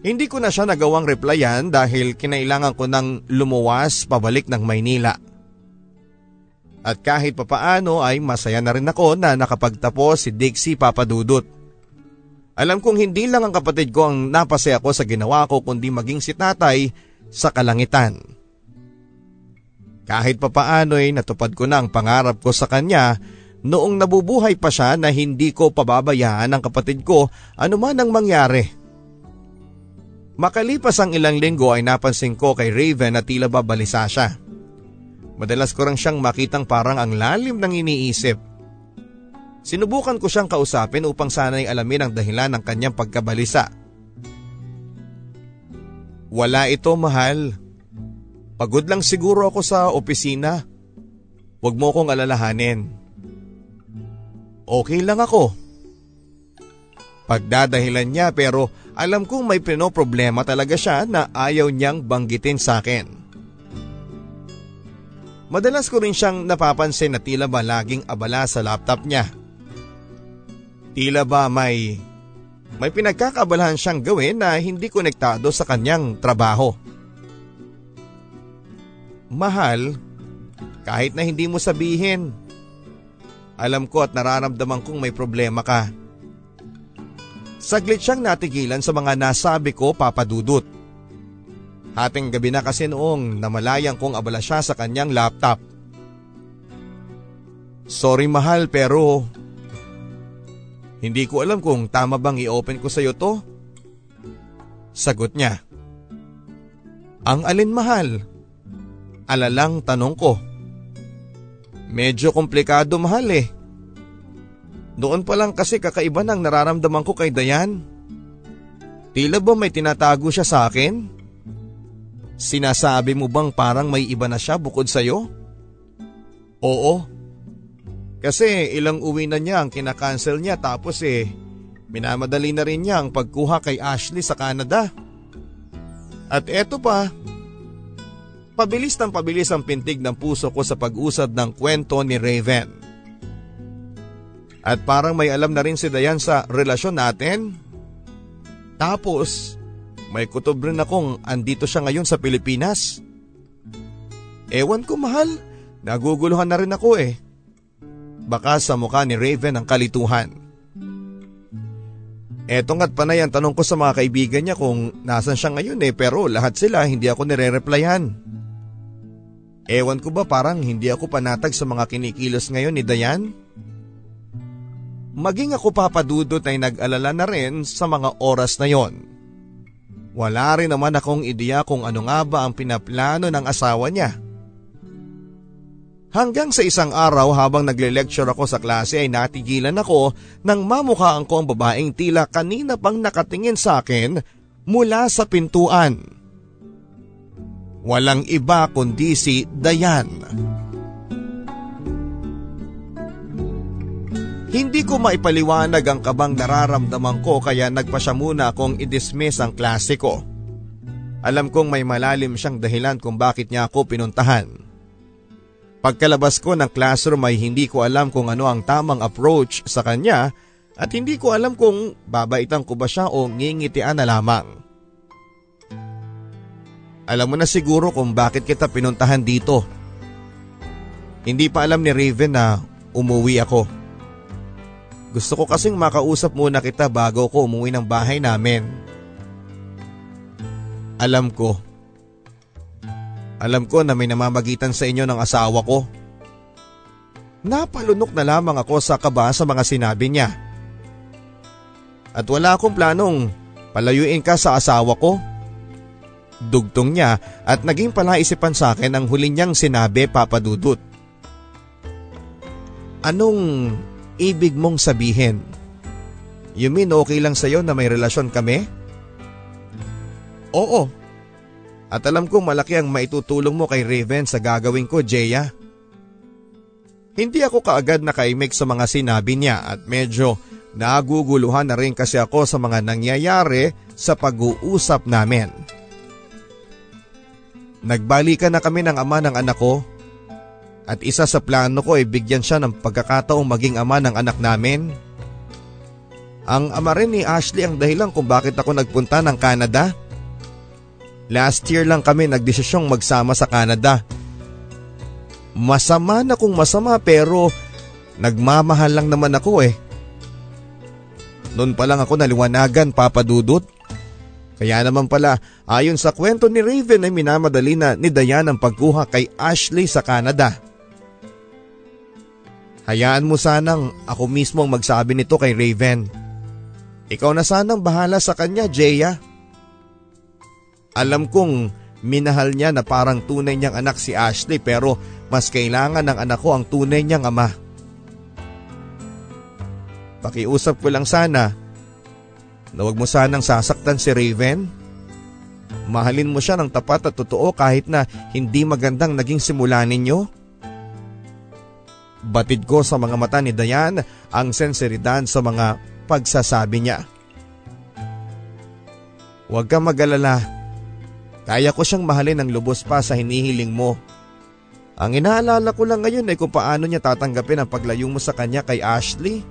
Hindi ko na siya nagawang replyan dahil kinailangan ko nang lumuwas pabalik ng Maynila. At kahit papaano ay masaya na rin ako na nakapagtapos si Dixie Papadudut. Alam kong hindi lang ang kapatid ko ang napasaya ko sa ginawa ko kundi maging si tatay sa kalangitan. Kahit papaano ay natupad ko na ang pangarap ko sa kanya noong nabubuhay pa siya na hindi ko pababayaan ang kapatid ko anuman ang mangyari. Makalipas ang ilang linggo ay napansin ko kay Raven na tila ba balisa siya. Madalas ko lang siyang makitang parang ang lalim ng iniisip. Sinubukan ko siyang kausapin upang sana'y alamin ang dahilan ng kanyang pagkabalisa. Wala ito mahal. Pagod lang siguro ako sa opisina. Huwag mo kong alalahanin. Okay lang ako. Pagdadahilan niya pero alam kong may problema talaga siya na ayaw niyang banggitin sa akin. Madalas ko rin siyang napapansin na tila ba laging abala sa laptop niya. Tila ba may may pinagkakabalahan siyang gawin na hindi konektado sa kanyang trabaho. Mahal, kahit na hindi mo sabihin. Alam ko at nararamdaman kong may problema ka. Saglit siyang natigilan sa mga nasabi ko papadudot. Hating gabi na kasi noong namalayang kong abala siya sa kanyang laptop. Sorry mahal pero hindi ko alam kung tama bang i-open ko sa iyo to. Sagot niya. Ang alin mahal? Alalang tanong ko. Medyo komplikado mahal eh. Noon pa lang kasi kakaiba ng nararamdaman ko kay Dayan. Tila ba may tinatago siya sa akin? Sinasabi mo bang parang may iba na siya bukod sa'yo? Oo. Kasi ilang uwi na niya ang kinakancel niya tapos eh, minamadali na rin niya ang pagkuha kay Ashley sa Canada. At eto pa, pabilis ng pabilis ang pintig ng puso ko sa pag-usad ng kwento ni Raven. At parang may alam na rin si Dayan sa relasyon natin tapos, may kutob rin akong andito siya ngayon sa Pilipinas. Ewan ko mahal, naguguluhan na rin ako eh. Baka sa mukha ni Raven ang kalituhan. Eto nga't panay ang tanong ko sa mga kaibigan niya kung nasan siya ngayon eh pero lahat sila hindi ako nire-replyan. Ewan ko ba parang hindi ako panatag sa mga kinikilos ngayon ni Dayan? Maging ako papadudot ay nag-alala na rin sa mga oras na yon. Wala rin naman akong ideya kung ano nga ba ang pinaplano ng asawa niya. Hanggang sa isang araw habang nagle-lecture ako sa klase ay natigilan ako nang mamukhaan ko ang babaeng tila kanina pang nakatingin sa akin mula sa pintuan. Walang iba kundi si Dayan. Hindi ko maipaliwanag ang kabang nararamdaman ko kaya nagpa siya muna akong i-dismiss ang klase ko. Alam kong may malalim siyang dahilan kung bakit niya ako pinuntahan. Pagkalabas ko ng classroom ay hindi ko alam kung ano ang tamang approach sa kanya at hindi ko alam kung babaitan ko ba siya o ngingitian na lamang. Alam mo na siguro kung bakit kita pinuntahan dito. Hindi pa alam ni Raven na umuwi ako. Gusto ko kasing makausap muna kita bago ko umuwi ng bahay namin. Alam ko. Alam ko na may namamagitan sa inyo ng asawa ko. Napalunok na lamang ako sa kaba sa mga sinabi niya. At wala akong planong palayuin ka sa asawa ko. Dugtong niya at naging palaisipan sa akin ang huli niyang sinabi papadudot. Anong ibig mong sabihin? You mean okay lang sa'yo na may relasyon kami? Oo. At alam kong malaki ang maitutulong mo kay Raven sa gagawin ko, Jeya. Hindi ako kaagad nakaimik sa mga sinabi niya at medyo naguguluhan na rin kasi ako sa mga nangyayari sa pag-uusap namin. Nagbalikan na kami ng ama ng anak ko at isa sa plano ko ay bigyan siya ng pagkakataong maging ama ng anak namin. Ang ama rin ni Ashley ang dahilan kung bakit ako nagpunta ng Canada. Last year lang kami nagdesisyong magsama sa Canada. Masama na kung masama pero nagmamahal lang naman ako eh. Noon pa lang ako naliwanagan papadudot. Kaya naman pala ayon sa kwento ni Raven ay minamadali na ni Diane ang pagkuha kay Ashley sa Canada. Hayaan mo sanang ako mismo ang magsabi nito kay Raven. Ikaw na sanang bahala sa kanya, Jeya. Alam kong minahal niya na parang tunay niyang anak si Ashley pero mas kailangan ng anak ko ang tunay niyang ama. Pakiusap ko lang sana na wag mo sanang sasaktan si Raven. Mahalin mo siya ng tapat at totoo kahit na hindi magandang naging simula ninyo. Batid ko sa mga mata ni Dayan ang senseridad sa mga pagsasabi niya. Huwag kang mag-alala. Kaya ko siyang mahalin ng lubos pa sa hinihiling mo. Ang inaalala ko lang ngayon ay kung paano niya tatanggapin ang paglayo mo sa kanya kay Ashley.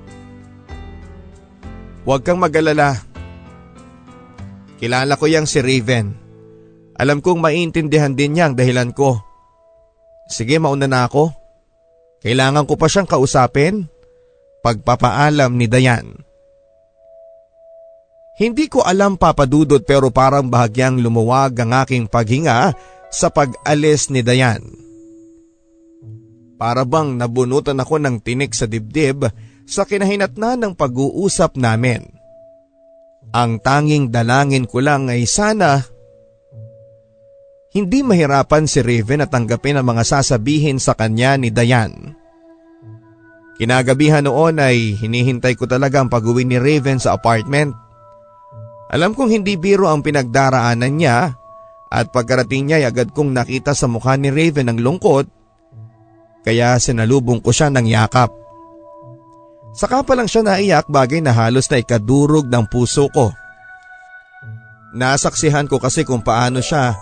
Huwag kang mag-alala. Kilala ko yang si Raven. Alam kong maintindihan din niya ang dahilan ko. Sige mauna na ako. Kailangan ko pa siyang kausapin. Pagpapaalam ni Dayan. Hindi ko alam papadudot pero parang bahagyang lumuwag ang aking paghinga sa pag-alis ni Dayan. Para bang nabunutan ako ng tinik sa dibdib sa kinahinatna ng pag-uusap namin. Ang tanging dalangin ko lang ay sana hindi mahirapan si Raven at tanggapin ang mga sasabihin sa kanya ni Dayan. Kinagabihan noon ay hinihintay ko talaga ang pag-uwi ni Raven sa apartment. Alam kong hindi biro ang pinagdaraanan niya at pagkarating niya ay agad kong nakita sa mukha ni Raven ang lungkot kaya sinalubong ko siya ng yakap. Saka pa lang siya naiyak bagay na halos na ikadurog ng puso ko. Nasaksihan ko kasi kung paano siya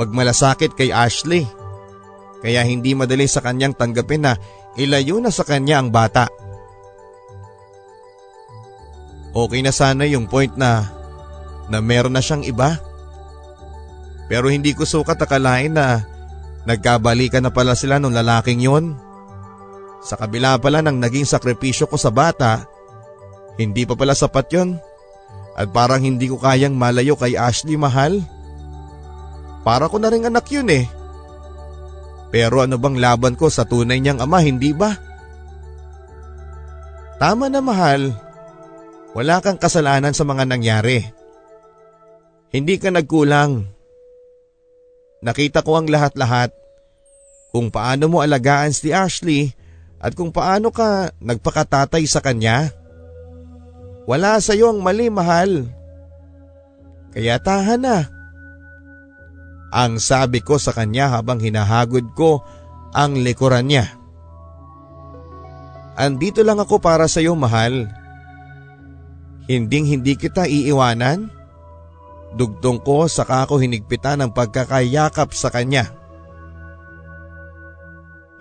magmalasakit kay Ashley. Kaya hindi madali sa kanyang tanggapin na ilayo na sa kanya ang bata. Okay na sana yung point na na meron na siyang iba. Pero hindi ko sukat akalain na nagkabalikan na pala sila nung lalaking yon. Sa kabila pala ng naging sakripisyo ko sa bata, hindi pa pala sapat yon. At parang hindi ko kayang malayo kay Ashley mahal. Para ko na rin anak yun eh. Pero ano bang laban ko sa tunay niyang ama, hindi ba? Tama na mahal. Wala kang kasalanan sa mga nangyari. Hindi ka nagkulang. Nakita ko ang lahat-lahat. Kung paano mo alagaan si Ashley at kung paano ka nagpakatatay sa kanya. Wala sa iyo ang mali mahal. Kaya tahan na. Ang sabi ko sa kanya habang hinahagod ko ang likuran niya. Andito lang ako para sa iyo mahal. Hinding hindi kita iiwanan. Dugtong ko saka ako hinigpitan ng pagkakayakap sa kanya.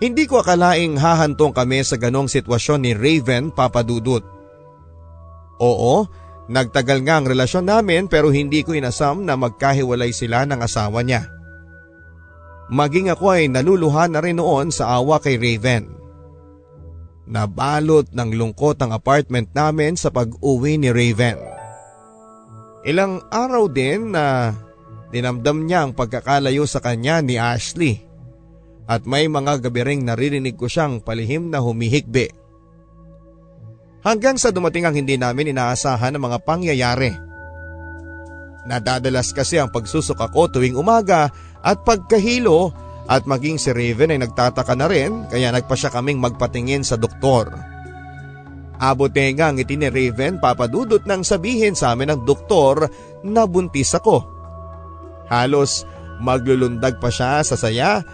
Hindi ko akalaing hahantong kami sa ganong sitwasyon ni Raven papadudot. Oo, Nagtagal nga ang relasyon namin pero hindi ko inasam na magkahiwalay sila ng asawa niya. Maging ako ay naluluhan na rin noon sa awa kay Raven. Nabalot ng lungkot ang apartment namin sa pag-uwi ni Raven. Ilang araw din na dinamdam niya ang pagkakalayo sa kanya ni Ashley. At may mga gabi ring naririnig ko siyang palihim na humihikbi. Hanggang sa dumating ang hindi namin inaasahan ng mga pangyayari. Nadadalas kasi ang pagsusuka ko tuwing umaga at pagkahilo at maging si Raven ay nagtataka na rin kaya nagpa siya kaming magpatingin sa doktor. Abote nga ang ngiti ni Raven papadudot nang sabihin sa amin ng doktor na buntis ako. Halos maglulundag pa siya sa saya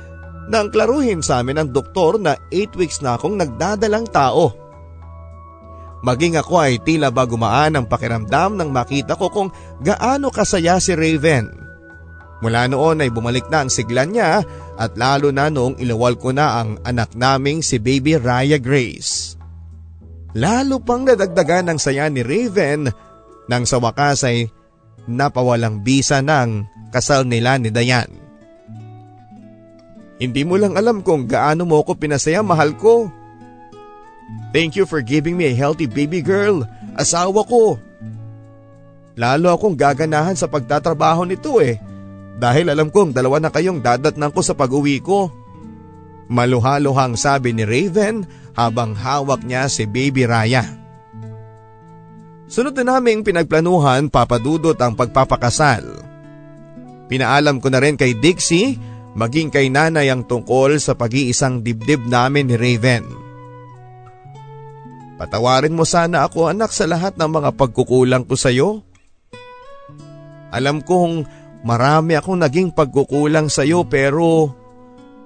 nang klaruhin sa amin ng doktor na 8 weeks na akong nagdadalang tao. Maging ako ay tila ba gumaan ang pakiramdam nang makita ko kung gaano kasaya si Raven. Mula noon ay bumalik na ang sigla niya at lalo na noong ilawal ko na ang anak naming si baby Raya Grace. Lalo pang nadagdagan ng saya ni Raven nang sa wakas ay napawalang bisa ng kasal nila ni Dayan. Hindi mo lang alam kung gaano mo ko pinasaya mahal ko. Thank you for giving me a healthy baby girl, asawa ko. Lalo akong gaganahan sa pagtatrabaho nito eh. Dahil alam kong dalawa na kayong dadatnan ko sa pag-uwi ko. Maluhaluhang sabi ni Raven habang hawak niya si baby Raya. Sunod na naming pinagplanuhan papadudot ang pagpapakasal. Pinaalam ko na rin kay Dixie maging kay nanay ang tungkol sa pag-iisang dibdib namin ni Raven. Patawarin mo sana ako anak sa lahat ng mga pagkukulang ko sa iyo. Alam kong marami akong naging pagkukulang sa iyo pero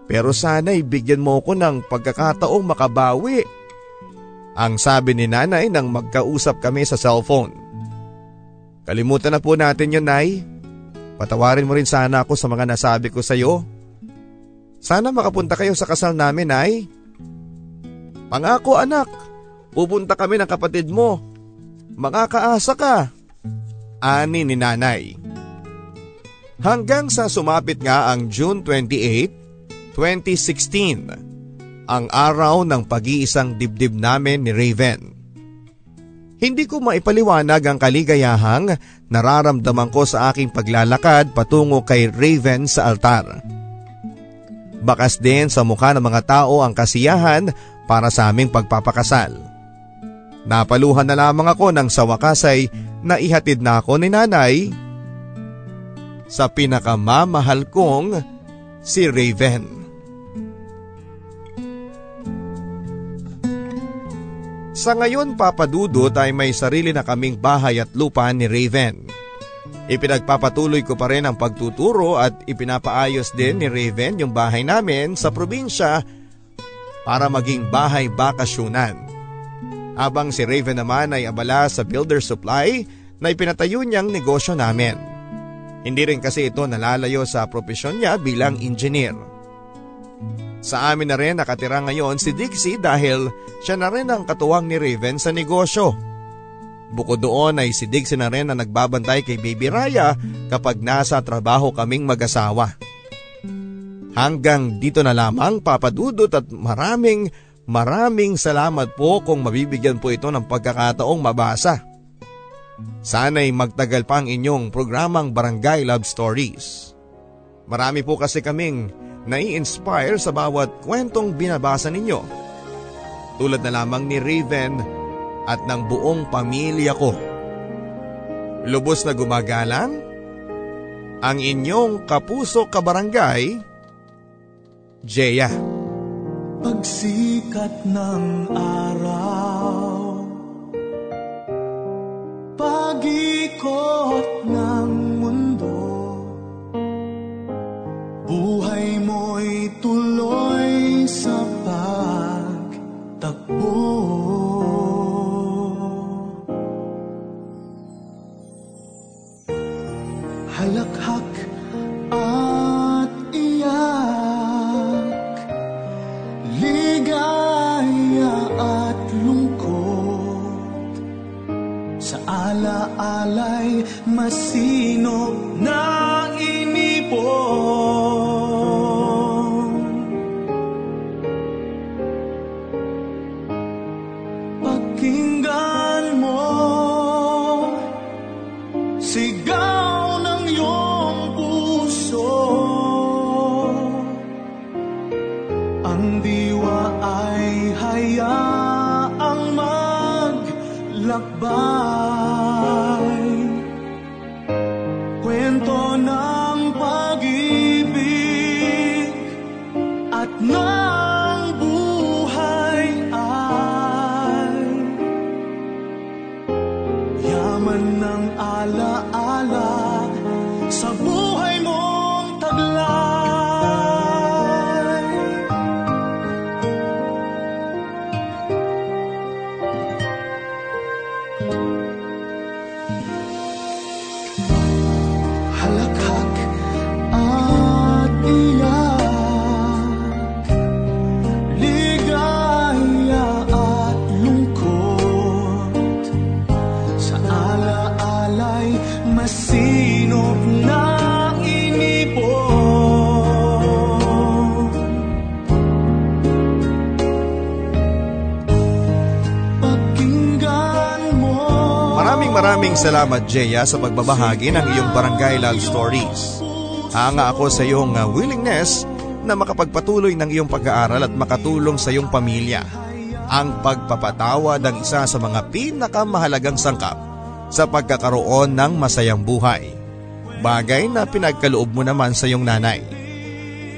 pero sana ibigyan mo ko ng pagkakataong makabawi. Ang sabi ni nanay nang magkausap kami sa cellphone. Kalimutan na po natin yun, Nay. Patawarin mo rin sana ako sa mga nasabi ko sa iyo. Sana makapunta kayo sa kasal namin, Nay. Pangako, anak. Pupunta kami ng kapatid mo. Makakaasa ka. Ani ni nanay. Hanggang sa sumapit nga ang June 28, 2016, ang araw ng pag-iisang dibdib namin ni Raven. Hindi ko maipaliwanag ang kaligayahang nararamdaman ko sa aking paglalakad patungo kay Raven sa altar. Bakas din sa mukha ng mga tao ang kasiyahan para sa aming pagpapakasal. Napaluhan na lamang ako nang sa wakas ay naihatid na ako ni nanay sa pinakamamahal kong si Raven. Sa ngayon papadudot ay may sarili na kaming bahay at lupa ni Raven. Ipinagpapatuloy ko pa rin ang pagtuturo at ipinapaayos din ni Raven yung bahay namin sa probinsya para maging bahay bakasyunan. Habang si Raven naman ay abala sa builder supply na ipinatayo niyang negosyo namin. Hindi rin kasi ito nalalayo sa propesyon niya bilang engineer. Sa amin na rin nakatira ngayon si Dixie dahil siya na rin ang katuwang ni Raven sa negosyo. Bukod doon ay si Dixie na rin ang nagbabantay kay Baby Raya kapag nasa trabaho kaming mag-asawa. Hanggang dito na lamang papadudot at maraming maraming salamat po kung mabibigyan po ito ng pagkakataong mabasa. Sana'y magtagal pa ang inyong programang Barangay Love Stories. Marami po kasi kaming nai-inspire sa bawat kwentong binabasa ninyo. Tulad na lamang ni Raven at ng buong pamilya ko. Lubos na gumagalang, ang inyong kapuso kabarangay, Jeya. Pagsikat ng araw Pag-ikot ng mundo Buhay mo'y tuloy sa alaalay masinop Maraming salamat Jeya sa pagbabahagi ng iyong barangay love stories. Hanga ako sa iyong uh, willingness na makapagpatuloy ng iyong pag-aaral at makatulong sa iyong pamilya. Ang pagpapatawad ang isa sa mga pinakamahalagang sangkap sa pagkakaroon ng masayang buhay. Bagay na pinagkaloob mo naman sa iyong nanay.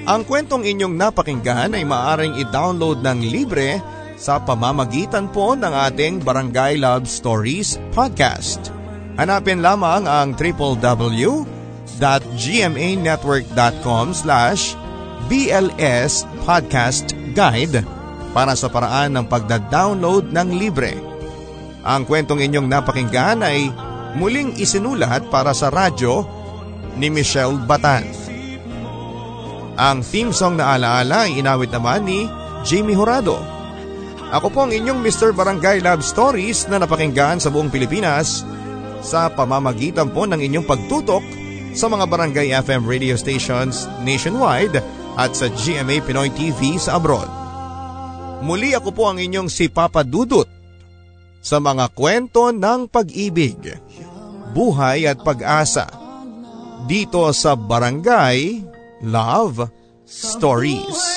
Ang kwentong inyong napakinggan ay maaaring i-download ng libre sa pamamagitan po ng ating Barangay Love Stories podcast. Hanapin lamang ang www.gmanetwork.com slash BLS Podcast Guide para sa paraan ng pagda-download ng libre. Ang kwentong inyong napakinggan ay muling isinulat para sa radyo ni Michelle Batan. Ang theme song na alaala ay inawit naman ni Jamie Horado. Ako po ang inyong Mr. Barangay Love Stories na napakinggan sa buong Pilipinas sa pamamagitan po ng inyong pagtutok sa mga barangay FM radio stations nationwide at sa GMA Pinoy TV sa abroad. Muli ako po ang inyong si Papa Dudut sa mga kwento ng pag-ibig, buhay at pag-asa dito sa Barangay Love Stories.